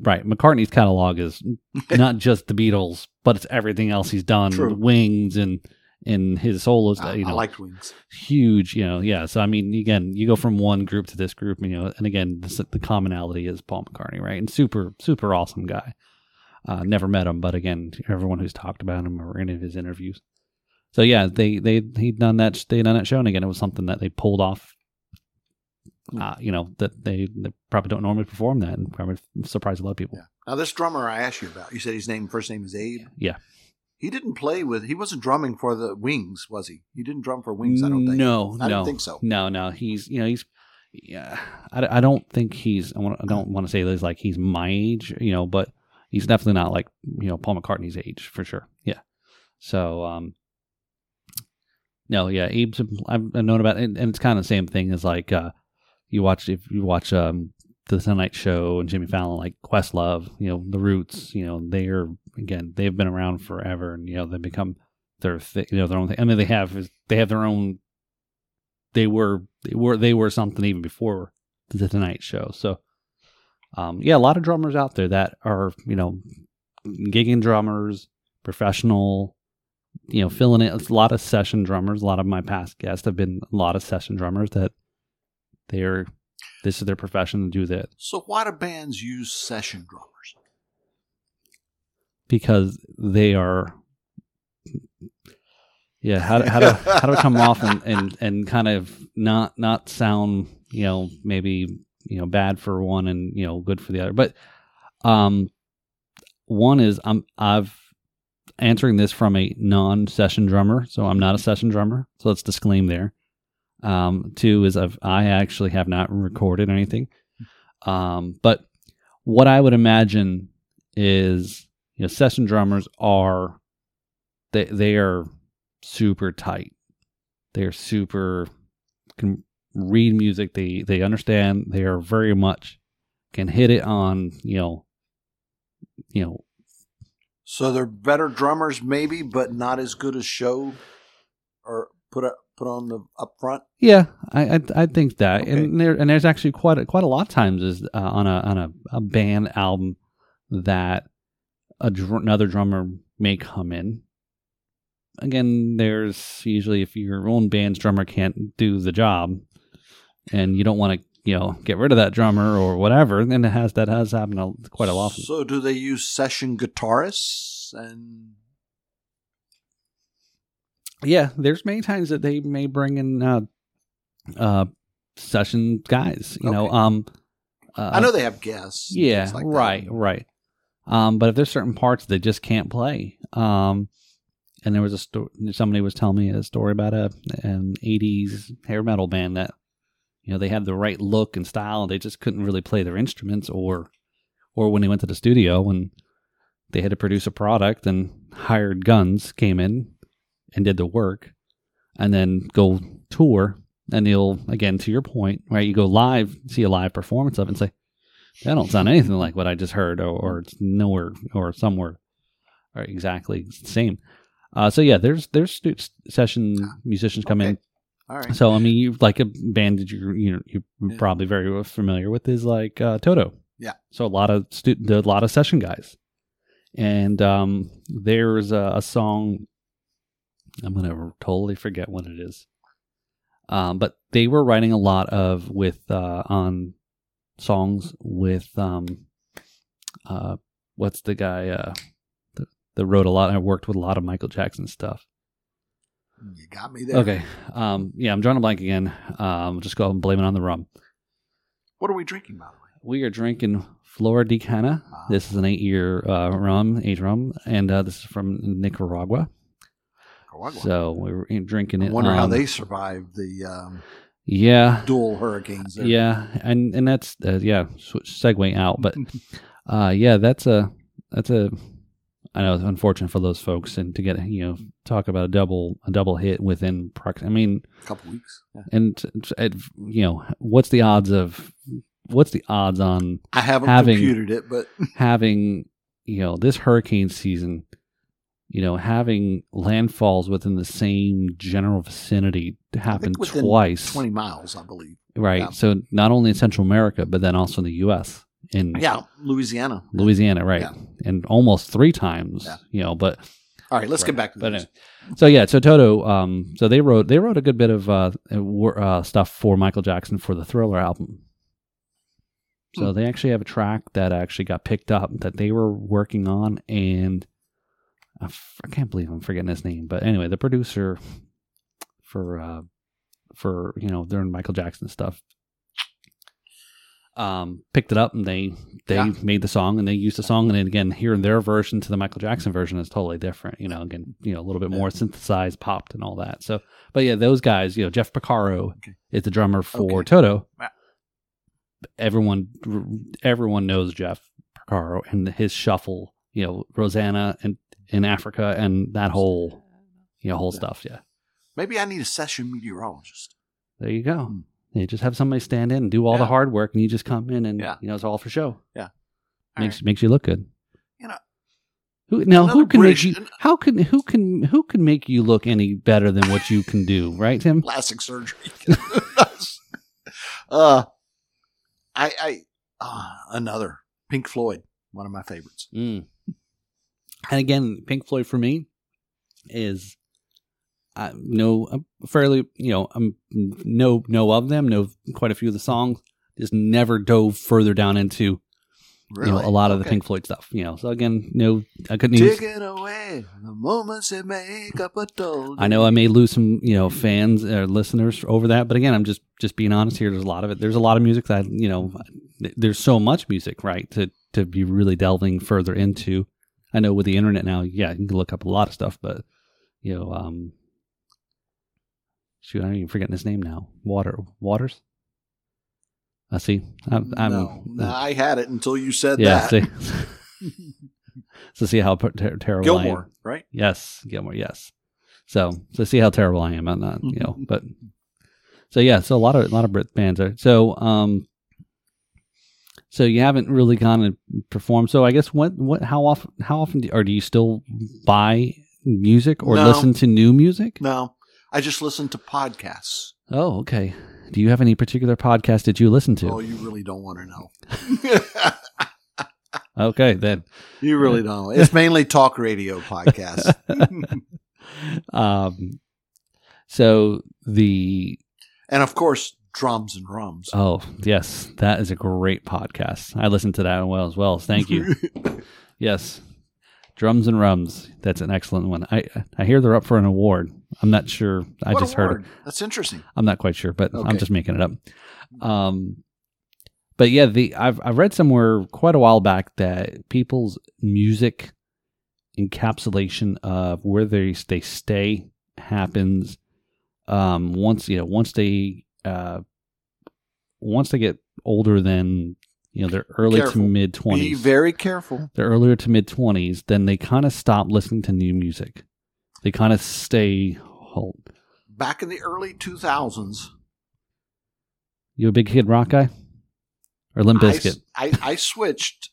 right McCartney's catalog is not just the Beatles but it's everything else he's done. Wings and and his solos I, you I liked Wings. huge, you know, yeah. So I mean, again, you go from one group to this group, you know, and again, the, the commonality is Paul McCartney, right? And super, super awesome guy. Uh, never met him, but again, everyone who's talked about him or any of his interviews. So yeah, they they he'd done that they done that show, and again, it was something that they pulled off. Uh, you know that they, they probably don't normally perform that, and probably surprised a lot of people. Yeah. Now this drummer I asked you about, you said his name first name is Abe. Yeah. He didn't play with. He wasn't drumming for the Wings, was he? He didn't drum for Wings. I don't think. No, I no, don't think so. No, no, he's you know he's yeah. I, I don't think he's. I, want, I don't want to say that he's like he's my age, you know, but he's definitely not like you know Paul McCartney's age for sure. Yeah. So um, no, yeah, Abe's I've I've known about, it, and it's kind of the same thing as like uh, you watch if you watch um the Tonight Show and Jimmy Fallon, like Questlove, you know, The Roots, you know, they're again they've been around forever, and you know they become their th- you know their own thing. I mean, they have they have their own. They were they were they were something even before the Tonight Show. So, um, yeah, a lot of drummers out there that are you know gigging drummers, professional, you know, filling it. It's a lot of session drummers. A lot of my past guests have been a lot of session drummers that they are. This is their profession to do that So why do bands use session drummers? because they are yeah how to, how to how to come off and, and and kind of not not sound you know maybe you know bad for one and you know good for the other. But um one is i'm i've answering this from a non-session drummer so i'm not a session drummer. So let's disclaim there um two is I've, i actually have not recorded anything. Um but what i would imagine is you know session drummers are they they are super tight. They're super can read music. They they understand. They are very much can hit it on you know you know. So they're better drummers, maybe, but not as good as show or put up put on the up front. yeah i i, I think that Okay. and there and there's actually quite a, quite a lot of times is uh, on a on a, a band album that a dr- another drummer may come in again there's usually if your own band's drummer can't do the job and you don't want to you know get rid of that drummer or whatever then it has that has happened quite a lot So do they use session guitarists and yeah there's many times that they may bring in uh uh session guys you know um uh, I know they have guests. yeah like that. right right um but if there's certain parts they just can't play um and there was a story somebody was telling me a story about a an 80s hair metal band that you know they had the right look and style and they just couldn't really play their instruments or or when they went to the studio and they had to produce a product and hired guns came in and did the work and then go tour and you'll again to your point right you go live see a live performance of it and say that don't sound anything like what i just heard or, or it's nowhere or somewhere are exactly the same uh, so yeah there's there's stu- session musicians come in All right. so I mean, you like a band that you're you know you're Yeah. probably very familiar with is like uh, Toto. Yeah. So a lot of stu- a lot of session guys, and um, there's a, a song. I'm gonna totally forget what it is, um, but they were writing a lot of with uh, on songs with um, uh, what's the guy uh, that, that wrote a lot and worked with a lot of Michael Jackson stuff. You got me there. Okay. Um, yeah, I'm drawing a blank again. Um, just go and blame it on the rum. What are we drinking, by the way? We are drinking Flora de Cana. Ah. This is an eight-year uh, rum, age rum, and uh, this is from Nicaragua. Nicaragua. So we're drinking I it. wonder how um, they survived the um, Yeah, dual hurricanes. There. yeah, and and that's uh, yeah. Segue out, but uh, yeah, that's a that's a I know it's unfortunate for those folks, and to get you know talk about a double a double hit within. Prox- I mean, A couple weeks. Yeah. and it, you know what's the odds of what's the odds on I haven't Having- computed it, but having you know this hurricane season you know having landfalls within the same general vicinity happen twice 20 miles, I believe. right yeah. so not only in central america but then also in the us in Yeah, Louisiana. louisiana right Yeah. and almost three times Yeah. you know but All right, let's Right. get back to But this. anyway. so yeah, so Toto, um, so they wrote they wrote a good bit of uh, uh stuff for Michael Jackson for the Thriller album. So Hmm. they actually have a track that actually got picked up that they were working on, and I, f- I can't believe I'm forgetting his name. But anyway, the producer for uh for you know during Michael Jackson stuff um picked it up and they they Yeah. made the song and they used the song and then again hearing their version to the Michael Jackson version is totally different you know again you know a little bit more synthesized popped and all that so but yeah those guys you know Jeff Porcaro Okay. is the drummer for Okay. Toto everyone everyone knows Jeff Porcaro and his shuffle you know Rosanna and in Africa and that whole you know whole Yeah. stuff yeah Maybe I need a session meteorologist. there you go. Hmm. You just have somebody stand in and do all the hard work, and you just come in and Yeah. you know it's all for show. Yeah. makes makes you look good. You know, Who now? Who can British- make you? How can who can who can make you look any better than what you can do? Right, Tim? Plastic surgery. uh, I, I, uh, another Pink Floyd, one of my favorites. Mm. And again, Pink Floyd for me is I know I'm fairly you know I'm know know of them, know quite a few of the songs. Just never dove further down into Really? you know a lot of the Pink Floyd stuff. You know, so again, no, I couldn't Take it away, the moments that make up a dull. I know I may lose some, you know, fans or listeners over that, but again, I'm just just being honest here. There's a lot of it. There's a lot of music that you know. There's so much music, right? To to be really delving further into. I know with the internet now, yeah, you can look up a lot of stuff, but you know, um, shoot, I'm even forgetting his name now. Water Waters. I see. I'm, I'm no, no, I had it until you said yeah. that. See, so see how ter- terrible I am. Gilmour, right? Yes, Gilmour. Yes. So so see how terrible I am. I'm not, you know, but so yeah. So a lot of a lot of Brit bands are. So um, so you haven't really gone and performed. So I guess what what how often how often do, or do you still buy music or No. listen to new music? No, I just listen to podcasts. Oh, okay. Do you have any particular podcast that you listen to? Oh, you really don't want to know. Okay, then. you really don't. It's mainly talk radio podcasts. um, so the and of course, drums and rums. Oh, yes, that is a great podcast. I listened to that well as well. Thank you. yes, drums and rums. That's an excellent one. I I hear they're up for an award. I'm not sure. I What just heard. award? That's interesting. I'm not quite sure, but I'm just making it up. Um, but yeah, the I've I've read somewhere quite a while back that people's music encapsulation of where they they stay happens um once you know once they uh once they get older than you know their early Careful. to mid 20s Be very careful. their earlier to mid 20s then they kind of stop listening to new music. They kind of stay hold Back in the early 2000s, you a big kid rock guy? Or limp I, I, I switched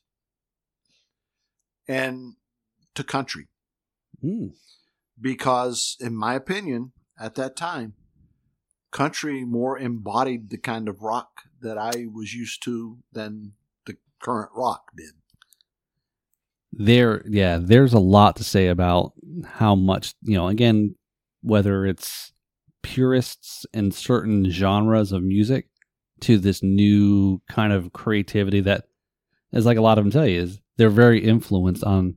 and to country. Mm. because, in my opinion, at that time, country more embodied the kind of rock that I was used to than the current rock did. there yeah there's a lot to say about how much you know again whether it's purists in certain genres of music to this new kind of creativity that is like a lot of them tell you is they're very influenced on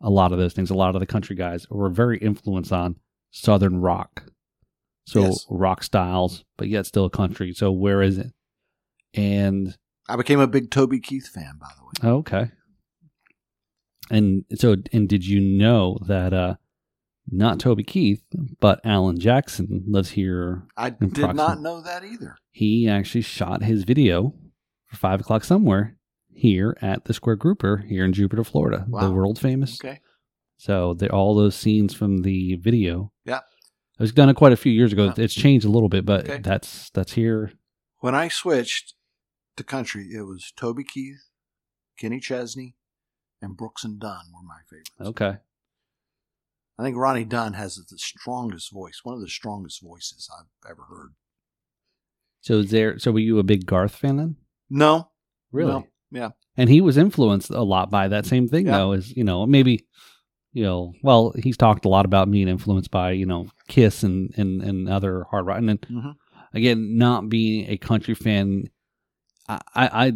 a lot of those things a lot of the country guys were very influenced on southern rock so Yes. rock styles but yet still a country so where is it and I became a big Toby Keith fan, by the way. Oh, okay. And so, and did you know that uh, not Toby Keith, but Alan Jackson lives here? I did not know that either. He actually shot his video for five o'clock somewhere here at the Square Grouper here in Jupiter, Florida, the world famous Okay. So the, all those scenes from the video. Yeah. It was done quite a few years ago. Yeah. It's changed a little bit, but Okay. that's that's here. When I switched to country, it was Toby Keith, Kenny Chesney, and Brooks and Dunn were my favorites. Okay. I think Ronnie Dunn has the strongest voice, one of the strongest voices I've ever heard. So is there so were you a big Garth fan then? No, Really? No. Yeah. And he was influenced a lot by that same thing Yeah. though, is you know, maybe you know, well, he's talked a lot about being influenced by, you know, Kiss and and, and other hard rock and then Mhm. again, not being a country fan, I, I, I,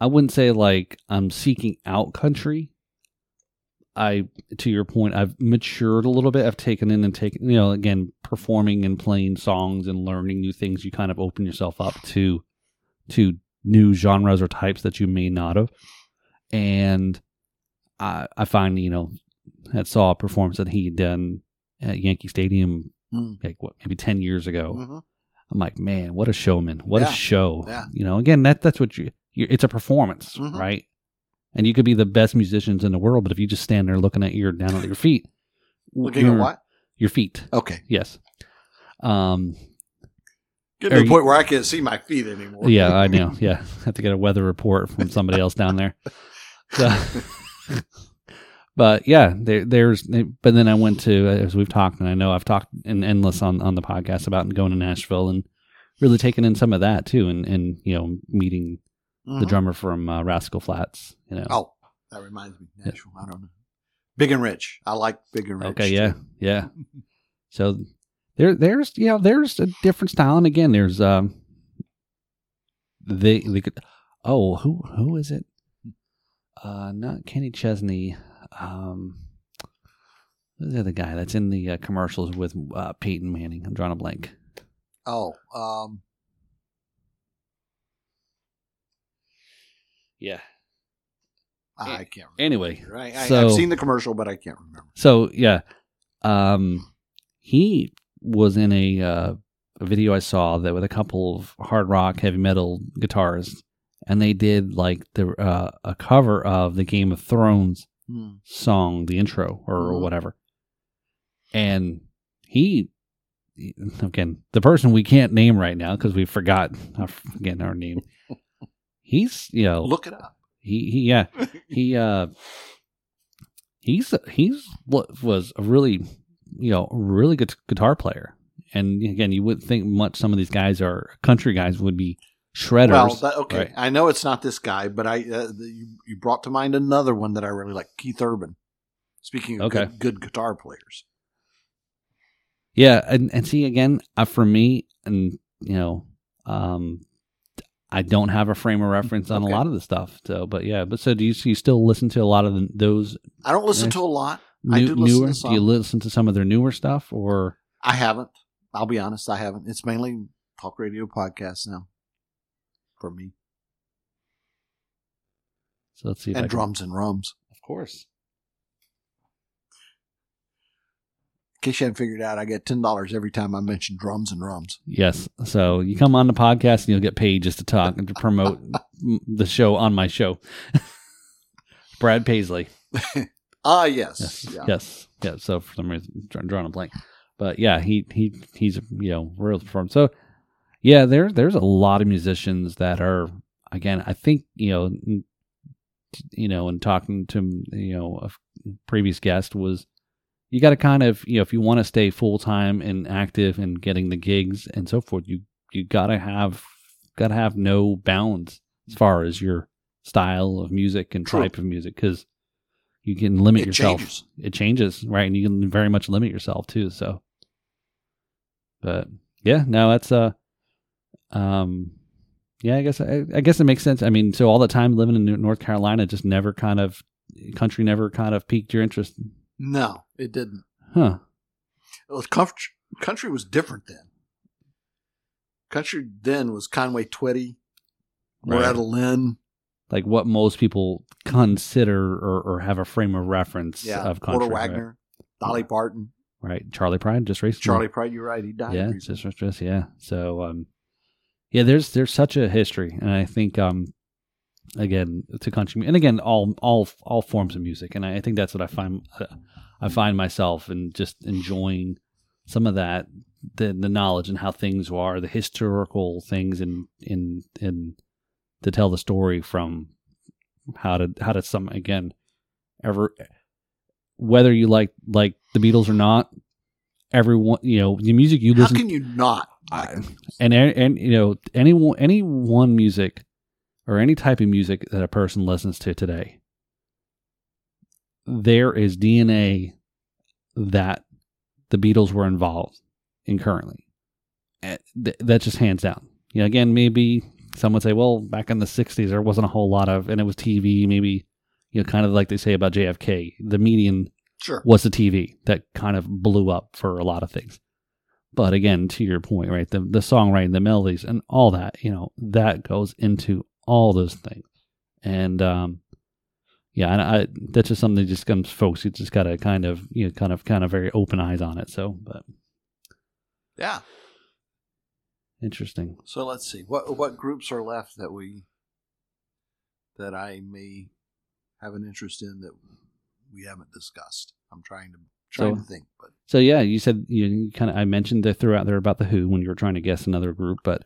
I wouldn't say like I'm seeking out country. I, to your point, I've matured a little bit. I've taken in and taken, you know, again, performing and playing songs and learning new things. You kind of open yourself up to, to new genres or types that you may not have. And I, I find, you know, I saw a performance that he had done at Yankee Stadium, Mm. like what, maybe 10 years ago. Mhm. I'm like, man, what a showman! What Yeah. a show! Yeah. You know, again, that that's what you. it's a performance, Mhm. right? And you could be the best musicians in the world, but if you just stand there looking at your down at your feet, Looking at what? Your feet, Okay. yes. Um. Get to the you- point where I can't see my feet anymore. Yeah, I know. Yeah, I have to get a weather report from somebody else down there. So, but yeah, there, there's. But then I went to as we've talked, and I know I've talked in endless on on the podcast about going to Nashville and really taking in some of that too, and and you know meeting the Mhm. drummer from uh, Rascal Flatts. You know. Oh, that reminds me. Nashville. I don't know. Big and Rich. I like Big and Rich. okay. Yeah. too. Yeah. So there, there's you know, there's a different style, and again, there's um, they they could. Oh, who who is it? Uh, not Kenny Chesney. Um, who's the other guy that's in the uh, commercials with uh, Peyton Manning? I'm drawing a blank. Oh, um, Yeah. I can't remember. Anyway, Right. I, so- I've seen the commercial, but I can't remember. So yeah, um, he was in a, uh, a video I saw that with a couple of hard rock, heavy metal guitarists, and they did like the uh, a cover of the Game of Thrones Hmm. song, the intro or Mhm. whatever, and he. Again, the person we can't name right now because we forgot again our name. He's you know Look it up. he, he yeah he uh he's he's what was a really you know really good guitar player and again you wouldn't think much some of these guys are country guys would be shredders Well, that, okay. right. I know it's not this guy, but I uh, the, you, you brought to mind another one that I really like, Keith Urban. Speaking of Okay. good, good guitar players, yeah and, and see again uh, for me and you know um I don't have a frame of reference on Okay. a lot of the stuff so but yeah but so do you, so you still listen to a lot of the, those I don't listen to a lot. I new, do listen newer to do you listen to some of their newer stuff or I haven't. I'll be honest, I haven't. It's mainly talk radio podcasts now for me, so let's see and can- drums and rums. of course In case you haven't figured out, I get ten dollars every time I mention drums and rums. Yes. So you come on the podcast and you'll get paid just to talk and to promote the show on my show. Brad Paisley. Ah, yes, Yes. yeah. Yes. Yeah. So for some reason, drawing- a blank. But yeah, he he he's you know real from so yeah. There's there's a lot of musicians that are again. I think you know you know and talking to you know a previous guest was you got to kind of you know if you want to stay full time and active and getting the gigs and so forth you you got to have got to have no bounds as far as your style of music and True. type of music because you can limit It yourself changes. it changes right and you can very much limit yourself too so but yeah no that's uh um yeah i guess I, I guess it makes sense i mean so all the time living in north carolina just never kind of country never kind of piqued your interest No, it didn't. huh It was country, country was different then. Country then was Conway Twitty, Right. Lynn, like what most people consider or, or have a frame of reference yeah, of country Porter right? Wagner, Dolly Parton, right Charley Pride just recently Charley Pride. You're right. He died. yeah recently. just, just yeah so um yeah there's there's such a history and i think um again to country and again all all all forms of music and I, I think that's what I find uh, I find myself and just enjoying some of that the the knowledge and how things are the historical things and in in to tell the story from how to how to some again ever whether you like like the Beatles or not everyone you know the music you listen. How can you not? and and you know any one- any one music or any type of music that a person listens to today there is dna that the beatles were involved in currently eh, th- that's just hands down you know again maybe some would say well back in the 60s there wasn't a whole lot of and it was tv maybe you know kind of like they say about jfk the median Sure. was the TV that kind of blew up for a lot of things. But again, to your point, right, the the songwriting, the melodies, and all that, you know, that goes into all those things. And um, yeah, and I that's just something that just comes, folks. You just gotta kind of, you know, kind of, kind of very open eyes on it. So, but Yeah. interesting. So let's see what what groups are left that we that I may have an interest in that we haven't discussed. I'm trying to trying So- to think, but So yeah, you said you, kind of I mentioned there throughout there about the Who when you were trying to guess another group, but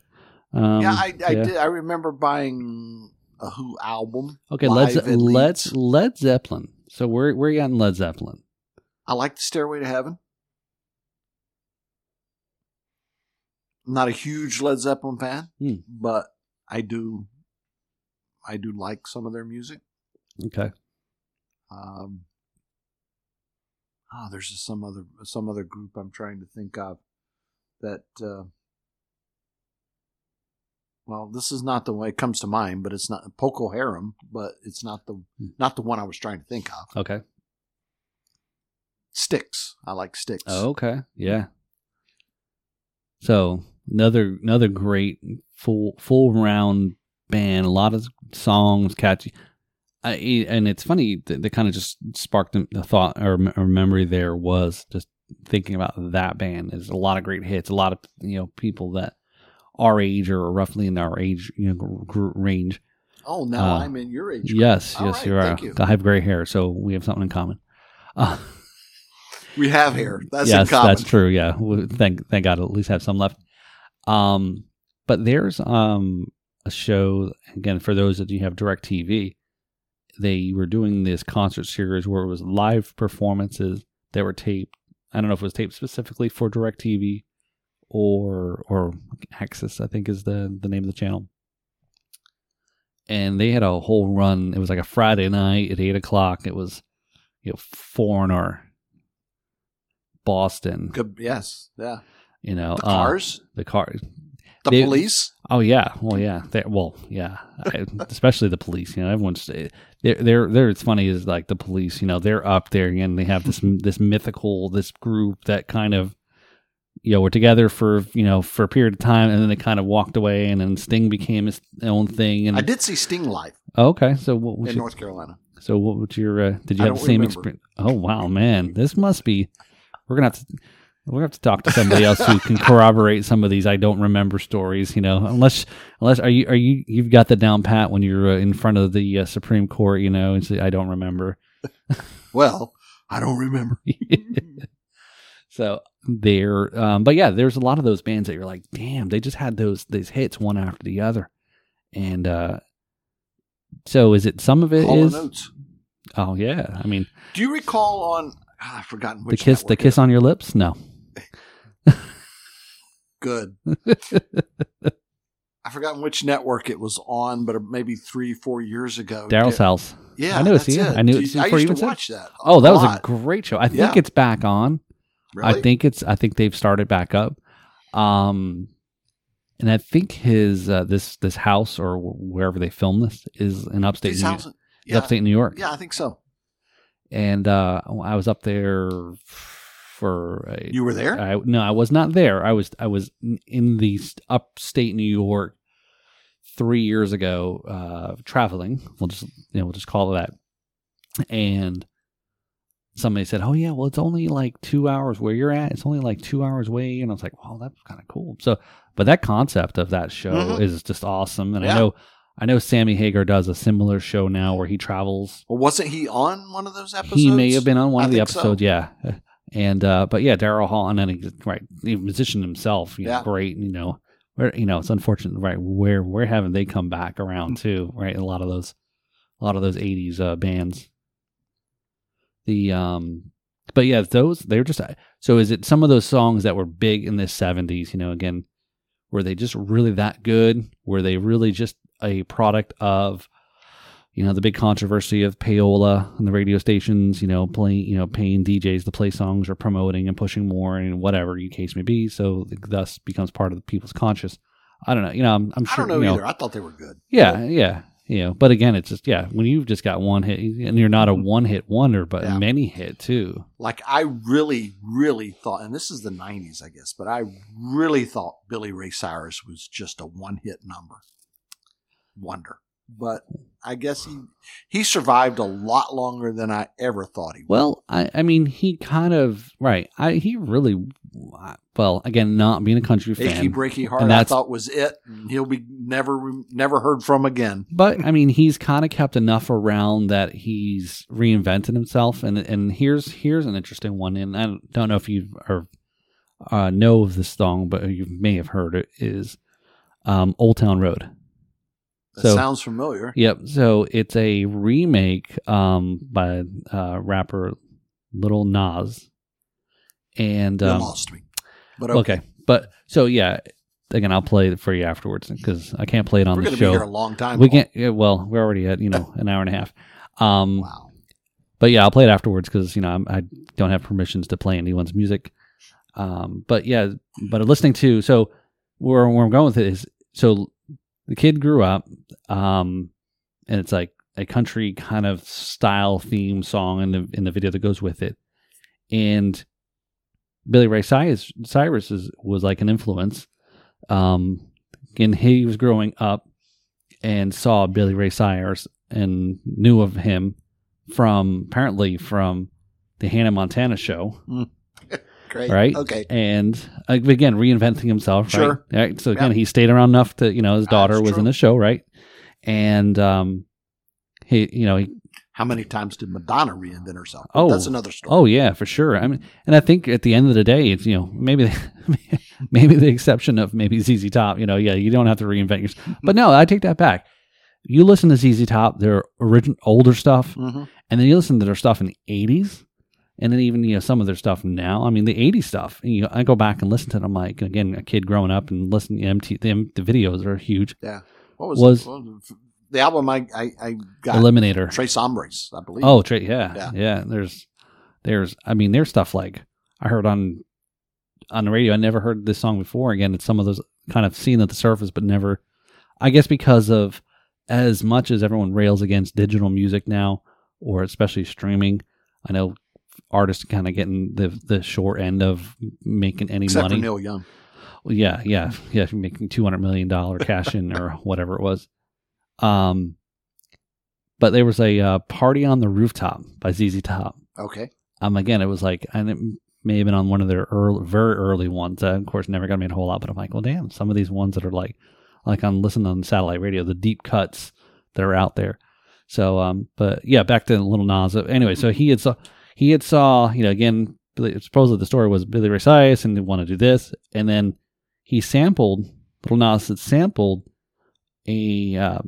um, yeah, I, I yeah. did. I remember buying a Who album. Okay, Led, Ze- Led Led Zeppelin. So where where you at in Led Zeppelin? I like the Stairway to Heaven. I'm not a huge Led Zeppelin fan, Hmm. but I do I do like some of their music. Okay. Um, oh, there's just some other some other group I'm trying to think of that. Uh, well, this is not the way it comes to mind, but it's not Procol Harum, but it's not the not the one I was trying to think of. Okay. Styx, I like Styx. Oh, okay. Yeah. So another another great full full round band. A lot of songs, catchy. I, and it's funny that, that kind of just sparked the the thought or, or memory there was just thinking about that band. There's a lot of great hits. A lot of you know people that our age or roughly in our age you know gr- gr- range. Oh, now Uh, I'm in your age. group. Yes, All yes, right, you are. thank you. I have gray hair, so we have something in common. Uh, We have hair. That's yes, in common. that's true. Yeah, We- thank thank God, at least have some left. Um, but there's um a show again for those that you have DirecTV. They were doing this concert series where it was live performances that were taped. I don't know if it was taped specifically for DirecTV or or AXS, I think is the the name of the channel. And they had a whole run. It was like a Friday night at eight o'clock. It was you know Foreigner, Boston, Good- Yes, yeah. you know The uh, cars, the cars. the they- police. Oh yeah, well yeah, they well yeah, I, especially the police. You know, everyone's they're they're they're. It's funny is like the police. You know, they're up there and they have this this mythical this group that kind of you know were together for you know for a period of time and then they kind of walked away and then Sting became his own thing. And I did see Sting live Oh, okay, so what was in your, North Carolina. so what was your uh, did you I have the same remember. experience? Oh wow, man, this must be. We're gonna have to. We're gonna have to talk to somebody else who can corroborate some of these I don't remember stories. You know, unless unless are you are you you've got the down pat when you're uh, in front of the uh, Supreme Court. You know, and say I don't remember. Well, I don't remember. so there, um, but yeah, there's a lot of those bands that you're like, damn, they just had those these hits one after the other, and uh, so is it some of it Hall is? and Oates. Oh yeah, I mean Do you recall on? ah, I've forgotten the kiss the kiss on your lips. No, Good. I've forgotten which network it was on, but maybe three, four years ago. Daryl's Yeah, house. Yeah, I knew it's that's yeah, it. I knew it's I you used to said watch that. Oh, that was a great show. I think Yeah. it's back on. Really? I think it's I think they've started back up. Um and I think his uh, this this house or wherever they filmed this is in upstate New, yeah, upstate New York. yeah, I think so. And uh I was up there for a, You were there? I no, I was not there. I was I was in- the upstate New York 3 years ago uh traveling. We'll just you know, we'll just call it that. And somebody said, "Oh yeah, well it's only like 2 hours where you're at. It's only like 2 hours away." And I was like, "Well, that's kind of cool." So, but that concept of that show Mhm. is just awesome and I know I know Sammy Hagar does a similar show now where he travels. Well, wasn't he on one of those episodes? He may have been on one I of the think so. episodes, yeah. And uh, but yeah, Daryl Hall, and then he, right, the musician himself, you know, Yeah. great. You know, where you know it's unfortunate, right? Where where haven't they come back around too? Right, a lot of those, a lot of those '80s uh, bands. The um, but yeah, those they're just so. Is it some of those songs that were big in the '70s? You know, again, were they just really that good? Were they really just a product of you know the big controversy of payola and the radio stations you know playing you know paying djs to play songs or promoting and pushing more and whatever you case may be so thus becomes part of the people's conscious i don't know you know i'm, I'm I sure don't know you either. I thought they were good. yeah yeah you know but again it's just yeah when you've just got one hit and you're not a mm-hmm. one hit wonder but Yeah. many hit too Like I really, really thought, and this is the '90s, I guess, but I really thought Billy Ray Cyrus was just a one-hit number wonder. But I guess he he survived a lot longer than I ever thought he would. well i i mean he kind of right i he really well again not being a country fan Achy breaky heart, And I thought was it. He'll be never never heard from again. But I mean, he's kind of kept enough around that he's reinvented himself. And and here's here's an interesting one. And I don't know if you or uh, know of this song, but you may have heard it. Is um, Old Town Road? That So- sounds familiar. Yep. So it's a remake um, by uh, rapper Lil Nas. And um, lost me. But okay, okay, but so yeah, again, I'll play it for you afterwards because I can't play it on we're the to be show. here a long time. we Paul. can't. Yeah, well, we're already at you know an hour and a half. Um, Wow. but yeah, I'll play it afterwards because you know I'm, I don't have permissions to play anyone's music. Um, but yeah, but listening to so where where I'm going with it is so the kid grew up, um, and it's like a country kind of style theme song in the in the video that goes with it, and Billy Ray Cyrus, Cyrus is, was like an influence. Um, and he was growing up and saw Billy Ray Cyrus and knew of him from apparently from the Hannah Montana show, Great. right? Okay. And uh, again, reinventing himself, right? Sure. Right. So again, Yeah. he stayed around enough to, you know, his That's daughter was true. in the show, right? And um, he, you know, he How many times did Madonna reinvent herself? Oh. that's another story. Oh yeah, for sure. I mean, and I think at the end of the day, it's you know maybe the, maybe the exception of maybe ZZ Top. You know, yeah, you don't have to reinvent yourself. But no, I take that back. You listen to ZZ Top, their original older stuff, hmm and then you listen to their stuff in the '80s, and then even you know some of their stuff now. I mean, the '80s stuff. And, you know, I go back and listen to them. Like again, a kid growing up and listening to MT, the, the videos are huge. Yeah. What was, Was- what was the album? I I, I got Eliminator. Tres Hombres, I believe. Oh, Tra- yeah, Yeah. yeah, There's, there's. I mean, there's stuff like I heard on on the radio. I never heard this song before. Again, it's some of those kind of seen at the surface, but never. I guess because of as much as everyone rails against digital music now, or especially streaming, I know artists kind of getting the the short end of making any except money. for Neil Young. Well, yeah, yeah, yeah, making two hundred million dollar cash in or whatever it was. Um, but there was a uh, party on the rooftop by ZZ Top. Okay. Um, again, it was like, and it may have been on one of their early, very early ones. Uh, of course, never got made a whole lot, but I'm like, well, damn, some of these ones that are like, like I'm listening on satellite radio, the deep cuts that are out there. So, um, but yeah, back to Lil Nas. Anyway, so he had saw, he had saw, you know, again, supposedly the story was Billy Ray Cyrus and they want to do this, and then he sampled Lil Nas had sampled a uh,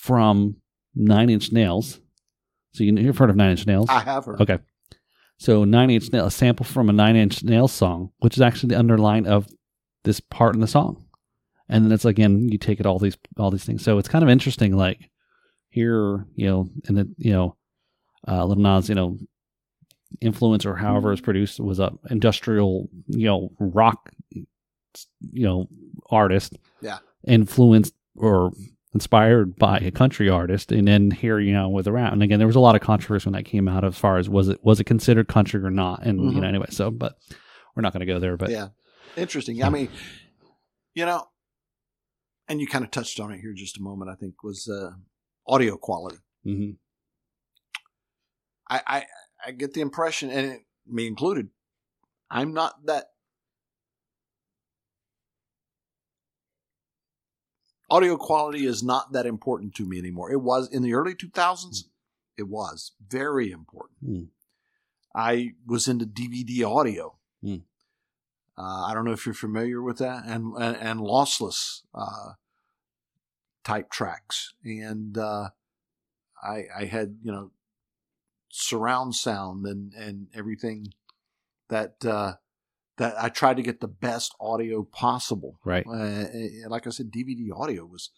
from Nine Inch Nails. So you, you've heard of Nine Inch Nails? I have heard. Okay. So Nine Inch Nails, a sample from a Nine Inch Nails song, which is actually the underline of this part in the song, and then it's again you take it all these all these things. So it's kind of interesting. Like here, you know, and then you know, uh, Lil Nas, you know, influence or however it's produced was a industrial, you know, rock, you know, artist. Yeah. Influenced or inspired by a country artist and then here you know with a rap and again there was a lot of controversy when that came out as far as was it was it considered country or not and you Mhm. know anyway so but we're not going to go there but yeah. Interesting. I mean, you know, and you kind of touched on it here just a moment. I think was uh, audio quality. Mhm. I, I I get the impression, and it, me included, I'm not that audio quality is not that important to me anymore. It was in the early 2000s. It was very important. Hmm. I was into DVD audio. Hmm. Uh, I don't know if you're familiar with that, and and, and lossless uh, type tracks, and uh, I I had you know surround sound and and everything that uh, that I tried to get the best audio possible. Right. Uh, and like I said, DVD audio was,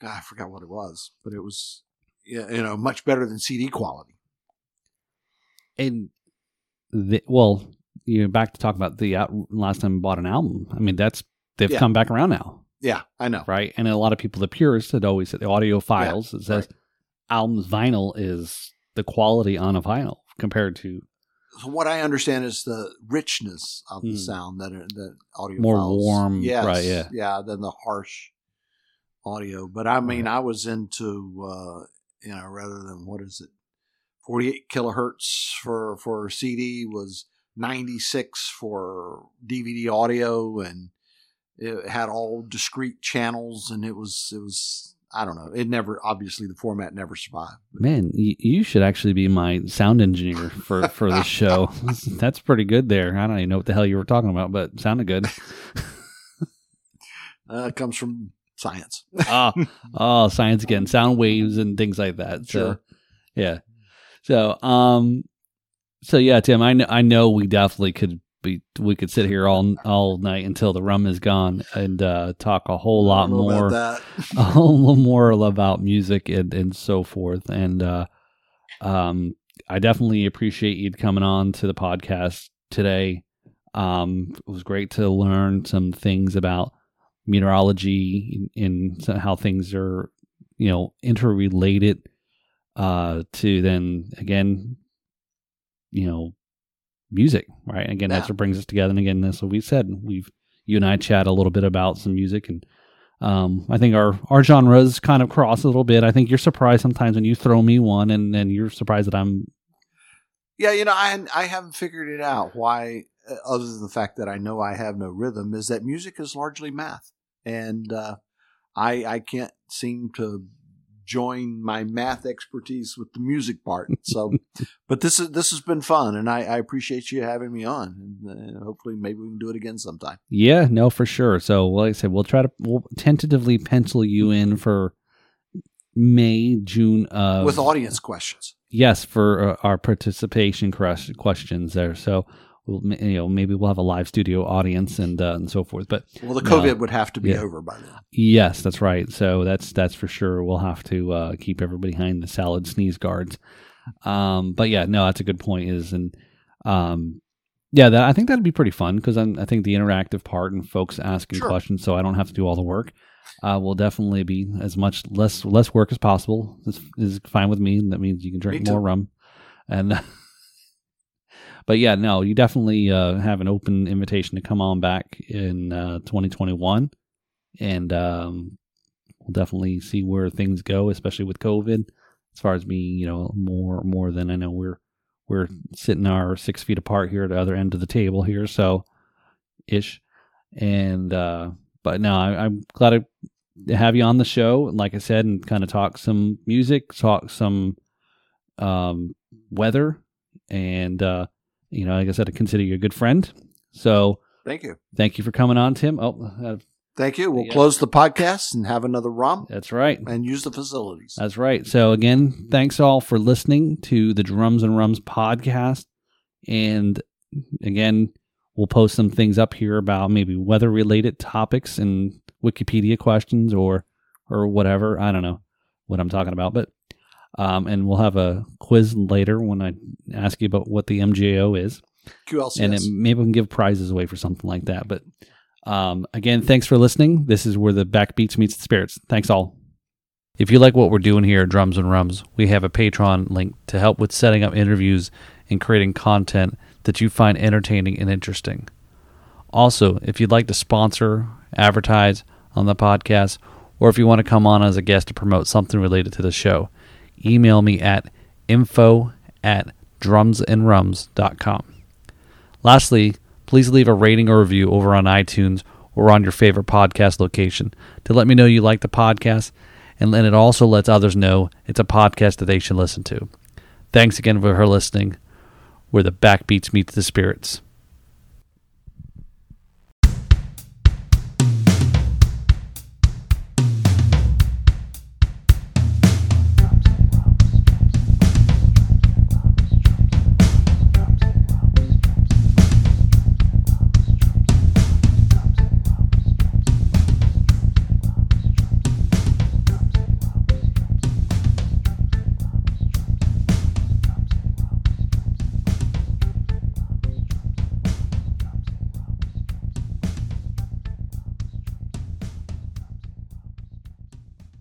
God, I forgot what it was, but it was, you know, much better than CD quality. And the, well, you know, back to talk about the uh, last time I bought an album. I mean, that's they've Yeah. come back around now, Yeah, I know. right? And a lot of people, the purists, had always said the audio files. it says right. albums vinyl is the quality on a vinyl compared to what I understand is the richness of the Hmm. sound that that audio More files- warm, yes, right, yeah. yeah, than the harsh audio. But I mean, I was into uh, you know rather than what is it, forty eight kilohertz for for CD was ninety six for DVD audio, and it had all discrete channels, and it was it was. I don't know. It never, obviously, the format never survived. man. You should actually be my sound engineer for for this show. that's pretty good there. I don't even know what the hell you were talking about, but sounded good. Uh, it comes from science. oh, oh, science again, sound waves and things like that. So, Sure. yeah. So, um, so yeah, Tim, I know, I know we definitely could be, we could sit here all all night until the rum is gone and uh, talk a whole lot more, about a whole lot more about music and and so forth. And uh, um, I definitely appreciate you coming on to the podcast today. Um, it was great to learn some things about meteorology and how things are, you know, interrelated uh, to then again, you know, music, right? Again, that's what brings us together. And again, that's what we said. We've you and I chat a little bit about some music and. Um, I think our our genres kind of cross a little bit. I think you're surprised sometimes when you throw me one, and then you're surprised that I'm Yeah, you know, I I haven't figured it out why, uh, other than the fact that I know I have no rhythm, is that music is largely math, and uh, I I can't seem to join my math expertise with the music part. So, but this is this has been fun, and I, I appreciate you having me on, and uh, hopefully maybe we can do it again sometime. Yeah, no, for sure. So, like I said, we'll try to we'll tentatively pencil you in for May, June of with audience questions. Yes, for uh, our participation questions there. So, we'll, you know, maybe we'll have a live studio audience and uh, and so forth. But Well, the. COVID would have to be Yeah. over by then. yes, that's right. So that's that's for sure. We'll have to uh, keep everybody behind the salad sneeze guards. Um, but yeah, no, that's a good point. Is and um, yeah, that, I think that'd be pretty fun because I think the interactive part and folks asking Sure. questions, so I don't have to do all the work. Uh, will definitely be as much less less work as possible. Is is fine with me. That means you can drink more rum, and but yeah, no, you definitely uh, have an open invitation to come on back in uh, 2021, and um, we'll definitely see where things go, especially with COVID. As far as being, you know, more more than I know we're we're sitting our six feet apart here at the other end of the table here, so ish, and uh, but no, I, I'm glad to have you on the show. Like I said, and kind of talk some music, talk some um, weather, and uh, you know, like I said, I consider you a good friend. So Thank you. thank you for coming on, Tim. Oh, uh, Thank you. We'll Yeah. close the podcast and have another rum that's right. and use the facilities. That's right. So again, thanks all for listening to the Drums and Rums podcast. And again, we'll post some things up here about maybe weather related topics and Wikipedia questions or or whatever. I don't know what I'm talking about, but um, and we'll have a quiz later when I ask you about what the MJO is, QLCS. and it, maybe we can give prizes away for something like that. But um, again, thanks for listening. This is where the backbeats meets the spirits. Thanks all. If you like what we're doing here at Drums and Rums, we have a Patreon link to help with setting up interviews and creating content that you find entertaining and interesting. Also, if you'd like to sponsor, advertise on the podcast, or if you want to come on as a guest to promote something related to the show, email me at info at drumsandrums.com. Lastly, please leave a rating or review over on iTunes or on your favorite podcast location to let me know you like the podcast, and then it also lets others know it's a podcast that they should listen to. Thanks again for her listening, where the backbeats meet the spirits.